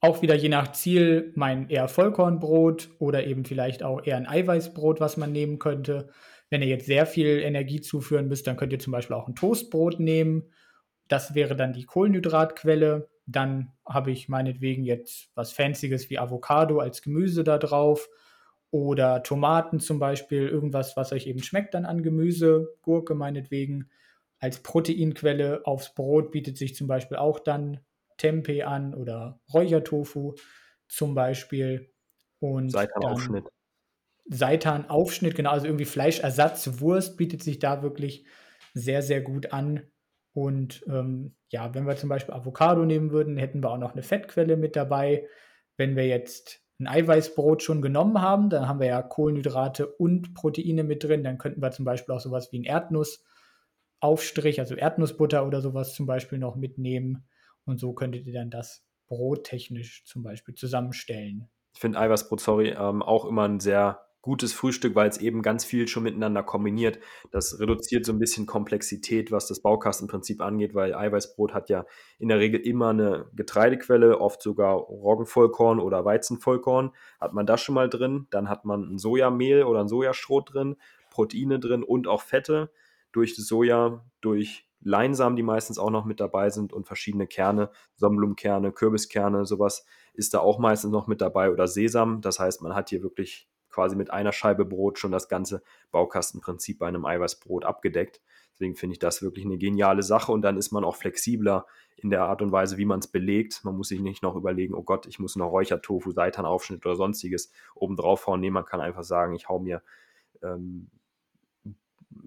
auch wieder je nach Ziel mein eher Vollkornbrot oder eben vielleicht auch eher ein Eiweißbrot, was man nehmen könnte. Wenn ihr jetzt sehr viel Energie zuführen müsst, dann könnt ihr zum Beispiel auch ein Toastbrot nehmen. Das wäre dann die Kohlenhydratquelle. Dann habe ich meinetwegen jetzt was Fancyes wie Avocado als Gemüse da drauf oder Tomaten zum Beispiel, irgendwas, was euch eben schmeckt dann an Gemüse, Gurke meinetwegen. Als Proteinquelle aufs Brot bietet sich zum Beispiel auch dann Tempeh an oder Räuchertofu zum Beispiel. Und Seitanaufschnitt. Seitanaufschnitt, genau, also irgendwie Fleischersatzwurst bietet sich da wirklich sehr, sehr gut an. Und ähm, ja, wenn wir zum Beispiel Avocado nehmen würden, hätten wir auch noch eine Fettquelle mit dabei. Wenn wir jetzt ein Eiweißbrot schon genommen haben, dann haben wir ja Kohlenhydrate und Proteine mit drin. Dann könnten wir zum Beispiel auch sowas wie ein Erdnussaufstrich, also Erdnussbutter oder sowas zum Beispiel noch mitnehmen. Und so könntet ihr dann das brottechnisch zum Beispiel zusammenstellen. Ich finde Eiweißbrot, sorry, ähm, auch immer ein sehr gutes Frühstück, weil es eben ganz viel schon miteinander kombiniert. Das reduziert so ein bisschen Komplexität, was das Baukastenprinzip angeht, weil Eiweißbrot hat ja in der Regel immer eine Getreidequelle, oft sogar Roggenvollkorn oder Weizenvollkorn. Hat man das schon mal drin, dann hat man ein Sojamehl oder ein Sojastroh drin, Proteine drin und auch Fette durch das Soja, durch Leinsamen, die meistens auch noch mit dabei sind und verschiedene Kerne, Sonnenblumenkerne, Kürbiskerne, sowas ist da auch meistens noch mit dabei oder Sesam. Das heißt, man hat hier wirklich quasi mit einer Scheibe Brot schon das ganze Baukastenprinzip bei einem Eiweißbrot abgedeckt. Deswegen finde ich das wirklich eine geniale Sache und dann ist man auch flexibler in der Art und Weise, wie man es belegt. Man muss sich nicht noch überlegen, oh Gott, ich muss noch Räuchertofu, Seitanaufschnitt oder sonstiges oben drauf hauen. Nee, man kann einfach sagen, ich hau mir ähm,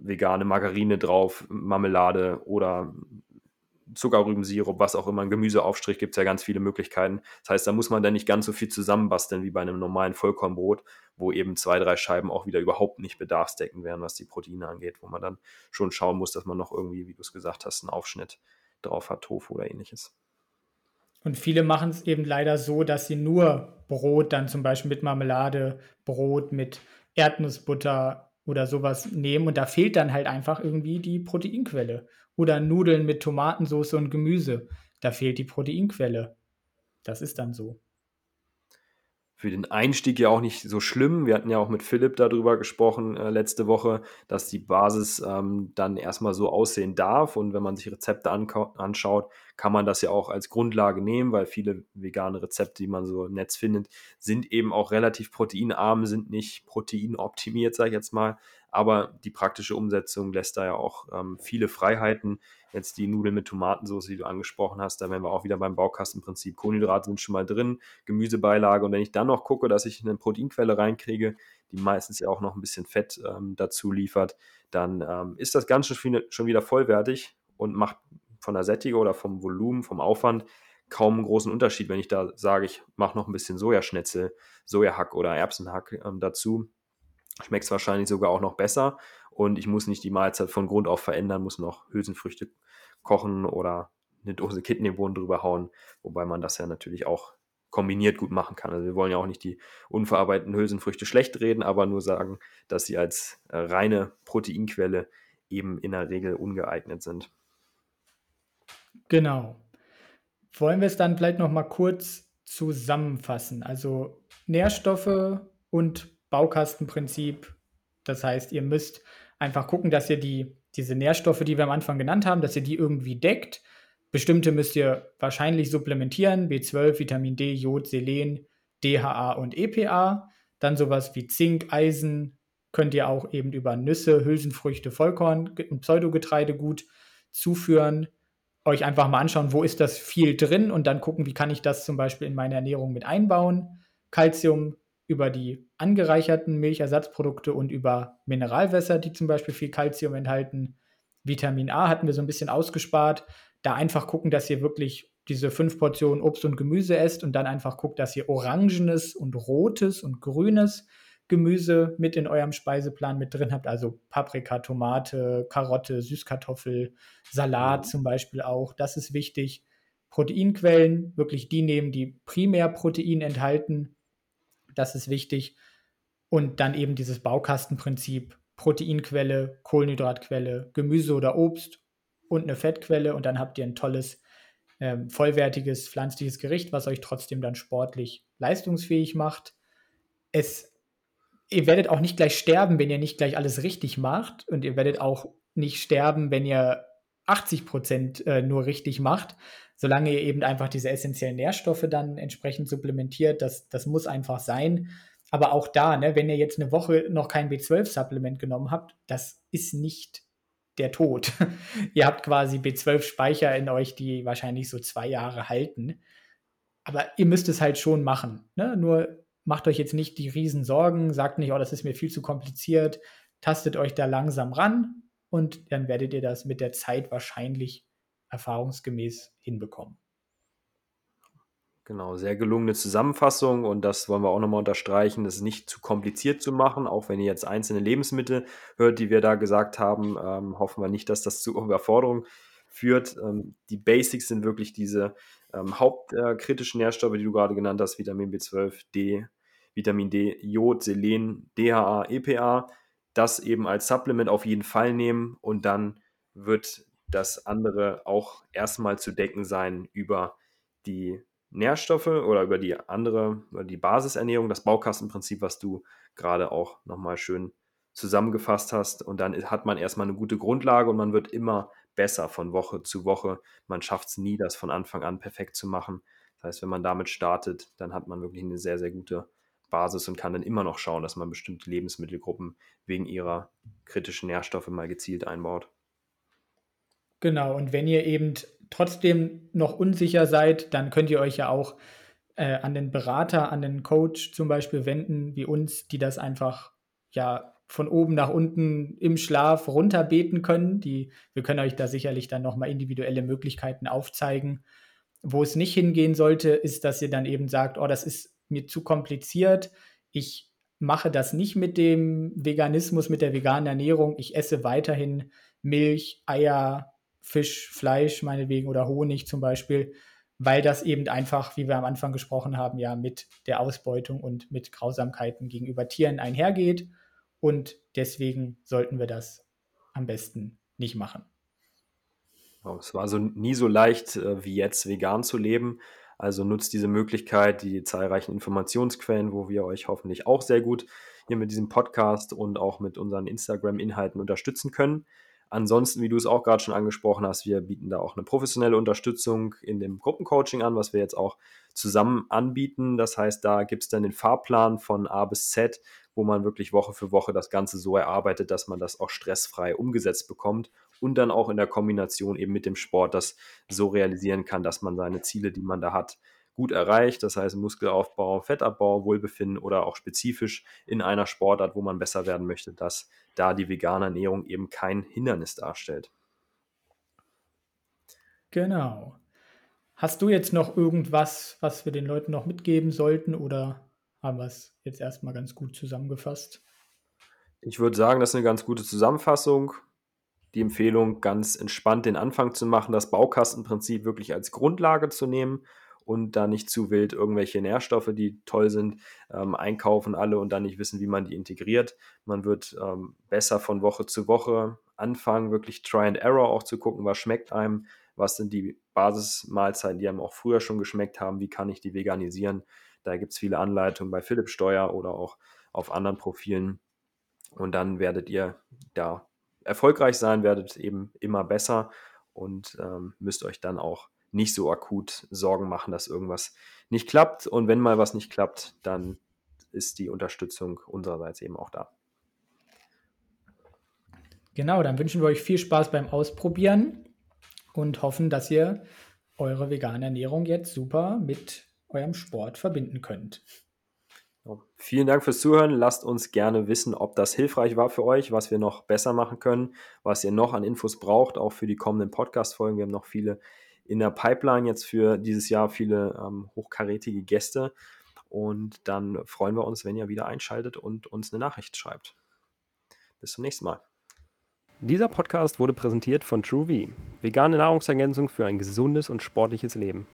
vegane Margarine drauf, Marmelade oder Zuckerrübensirup, was auch immer, ein Gemüseaufstrich, gibt es ja ganz viele Möglichkeiten. Das heißt, da muss man dann nicht ganz so viel zusammenbasteln wie bei einem normalen Vollkornbrot, wo eben zwei, drei Scheiben auch wieder überhaupt nicht bedarfsdeckend wären, was die Proteine angeht, wo man dann schon schauen muss, dass man noch irgendwie, wie du es gesagt hast, einen Aufschnitt drauf hat, Tofu oder ähnliches. Und viele machen es eben leider so, dass sie nur Brot dann zum Beispiel mit Marmelade, Brot mit Erdnussbutter oder sowas nehmen und da fehlt dann halt einfach irgendwie die Proteinquelle. Oder Nudeln mit Tomatensauce und Gemüse. Da fehlt die Proteinquelle. Das ist dann so. Für den Einstieg ja auch nicht so schlimm. Wir hatten ja auch mit Philipp darüber gesprochen äh, letzte Woche, dass die Basis ähm, dann erstmal so aussehen darf. Und wenn man sich Rezepte anschaut, kann man das ja auch als Grundlage nehmen, weil viele vegane Rezepte, die man so im Netz findet, sind eben auch relativ proteinarm, sind nicht proteinoptimiert, sage ich jetzt mal aber die praktische Umsetzung lässt da ja auch ähm, viele Freiheiten. Jetzt die Nudeln mit Tomatensauce, die du angesprochen hast, da wären wir auch wieder beim Baukastenprinzip. Kohlenhydrate sind schon mal drin, Gemüsebeilage und wenn ich dann noch gucke, dass ich eine Proteinquelle reinkriege, die meistens ja auch noch ein bisschen Fett ähm, dazu liefert, dann ähm, ist das Ganze schon wieder vollwertig und macht von der Sättigung oder vom Volumen, vom Aufwand kaum einen großen Unterschied, wenn ich da sage, ich mache noch ein bisschen Sojaschnitzel, Sojahack oder Erbsenhack ähm, dazu schmeckt es wahrscheinlich sogar auch noch besser und ich muss nicht die Mahlzeit von Grund auf verändern, muss noch Hülsenfrüchte kochen oder eine Dose Kidneybohnen drüber hauen, wobei man das ja natürlich auch kombiniert gut machen kann. Also wir wollen ja auch nicht die unverarbeiteten Hülsenfrüchte schlecht reden, aber nur sagen, dass sie als äh, reine Proteinquelle eben in der Regel ungeeignet sind. Genau. Wollen wir es dann vielleicht noch mal kurz zusammenfassen? Also Nährstoffe und Baukastenprinzip. Das heißt, ihr müsst einfach gucken, dass ihr die, diese Nährstoffe, die wir am Anfang genannt haben, dass ihr die irgendwie deckt. Bestimmte müsst ihr wahrscheinlich supplementieren, B12, Vitamin D, Jod, Selen, DHA und EPA. Dann sowas wie Zink, Eisen könnt ihr auch eben über Nüsse, Hülsenfrüchte, Vollkorn und Pseudogetreide gut zuführen. Euch einfach mal anschauen, wo ist das viel drin und dann gucken, wie kann ich das zum Beispiel in meine Ernährung mit einbauen. Calcium über die angereicherten Milchersatzprodukte und über Mineralwässer, die zum Beispiel viel Kalzium enthalten. Vitamin A hatten wir so ein bisschen ausgespart. Da einfach gucken, dass ihr wirklich diese fünf Portionen Obst und Gemüse esst und dann einfach guckt, dass ihr orangenes und rotes und grünes Gemüse mit in eurem Speiseplan mit drin habt. Also Paprika, Tomate, Karotte, Süßkartoffel, Salat zum Beispiel auch. Das ist wichtig. Proteinquellen, wirklich die nehmen, die primär Protein enthalten das ist wichtig. Und dann eben dieses Baukastenprinzip, Proteinquelle, Kohlenhydratquelle, Gemüse oder Obst und eine Fettquelle. Und dann habt ihr ein tolles, ähm, vollwertiges pflanzliches Gericht, was euch trotzdem dann sportlich leistungsfähig macht. Es, ihr werdet auch nicht gleich sterben, wenn ihr nicht gleich alles richtig macht. Und ihr werdet auch nicht sterben, wenn ihr 80 Prozent äh, nur richtig macht, solange ihr eben einfach diese essentiellen Nährstoffe dann entsprechend supplementiert, das, das muss einfach sein. Aber auch da, ne, wenn ihr jetzt eine Woche noch kein B12-Supplement genommen habt, das ist nicht der Tod. ihr habt quasi B12-Speicher in euch, die wahrscheinlich so zwei Jahre halten. Aber ihr müsst es halt schon machen. Ne? Nur macht euch jetzt nicht die Riesensorgen, sagt nicht, oh, das ist mir viel zu kompliziert, tastet euch da langsam ran und dann werdet ihr das mit der Zeit wahrscheinlich erfahrungsgemäß hinbekommen. Genau, sehr gelungene Zusammenfassung und das wollen wir auch nochmal unterstreichen, das nicht zu kompliziert zu machen, auch wenn ihr jetzt einzelne Lebensmittel hört, die wir da gesagt haben, ähm, hoffen wir nicht, dass das zu Überforderung führt. Ähm, die Basics sind wirklich diese ähm, hauptkritischen äh, Nährstoffe, die du gerade genannt hast, Vitamin B12, D, Vitamin D, Jod, Selen, DHA, EPA, das eben als Supplement auf jeden Fall nehmen und dann wird das andere auch erstmal zu decken sein über die Nährstoffe oder über die andere, über die Basisernährung, das Baukastenprinzip, was du gerade auch nochmal schön zusammengefasst hast. Und dann hat man erstmal eine gute Grundlage und man wird immer besser von Woche zu Woche. Man schafft es nie, das von Anfang an perfekt zu machen. Das heißt, wenn man damit startet, dann hat man wirklich eine sehr, sehr gute Basis und kann dann immer noch schauen, dass man bestimmte Lebensmittelgruppen wegen ihrer kritischen Nährstoffe mal gezielt einbaut. Genau, und wenn ihr eben trotzdem noch unsicher seid, dann könnt ihr euch ja auch äh, an den Berater, an den Coach zum Beispiel wenden, wie uns, die das einfach ja von oben nach unten im Schlaf runterbeten können. Die, wir können euch da sicherlich dann nochmal individuelle Möglichkeiten aufzeigen. Wo es nicht hingehen sollte, ist, dass ihr dann eben sagt, oh, das ist mir zu kompliziert. Ich mache das nicht mit dem Veganismus, mit der veganen Ernährung. Ich esse weiterhin Milch, Eier, Fisch, Fleisch meinetwegen oder Honig zum Beispiel, weil das eben einfach, wie wir am Anfang gesprochen haben, ja mit der Ausbeutung und mit Grausamkeiten gegenüber Tieren einhergeht. Und deswegen sollten wir das am besten nicht machen. Es war so nie so leicht äh, wie jetzt vegan zu leben. Also nutzt diese Möglichkeit, die zahlreichen Informationsquellen, wo wir euch hoffentlich auch sehr gut hier mit diesem Podcast und auch mit unseren Instagram-Inhalten unterstützen können. Ansonsten, wie du es auch gerade schon angesprochen hast, wir bieten da auch eine professionelle Unterstützung in dem Gruppencoaching an, was wir jetzt auch zusammen anbieten. Das heißt, da gibt es dann den Fahrplan von A bis Z, wo man wirklich Woche für Woche das Ganze so erarbeitet, dass man das auch stressfrei umgesetzt bekommt und dann auch in der Kombination eben mit dem Sport das so realisieren kann, dass man seine Ziele, die man da hat, gut erreicht. Das heißt Muskelaufbau, Fettabbau, Wohlbefinden oder auch spezifisch in einer Sportart, wo man besser werden möchte, dass da die vegane Ernährung eben kein Hindernis darstellt. Genau. Hast du jetzt noch irgendwas, was wir den Leuten noch mitgeben sollten oder haben wir es jetzt erstmal ganz gut zusammengefasst? Ich würde sagen, das ist eine ganz gute Zusammenfassung die Empfehlung, ganz entspannt den Anfang zu machen, das Baukastenprinzip wirklich als Grundlage zu nehmen und da nicht zu wild irgendwelche Nährstoffe, die toll sind, ähm, einkaufen alle und dann nicht wissen, wie man die integriert. Man wird ähm, besser von Woche zu Woche anfangen, wirklich Try and Error auch zu gucken, was schmeckt einem, was sind die Basismahlzeiten, die einem auch früher schon geschmeckt haben, wie kann ich die veganisieren. Da gibt es viele Anleitungen bei Philipp Steuer oder auch auf anderen Profilen. Und dann werdet ihr da erfolgreich sein, werdet eben immer besser und ähm, müsst euch dann auch nicht so akut Sorgen machen, dass irgendwas nicht klappt. Und wenn mal was nicht klappt, dann ist die Unterstützung unsererseits eben auch da. Genau, dann wünschen wir euch viel Spaß beim Ausprobieren und hoffen, dass ihr eure vegane Ernährung jetzt super mit eurem Sport verbinden könnt. Vielen Dank fürs Zuhören. Lasst uns gerne wissen, ob das hilfreich war für euch, was wir noch besser machen können, was ihr noch an Infos braucht, auch für die kommenden Podcast-Folgen. Wir haben noch viele in der Pipeline jetzt für dieses Jahr, viele ähm, hochkarätige Gäste. Und dann freuen wir uns, wenn ihr wieder einschaltet und uns eine Nachricht schreibt. Bis zum nächsten Mal. Dieser Podcast wurde präsentiert von TrueV, vegane Nahrungsergänzung für ein gesundes und sportliches Leben.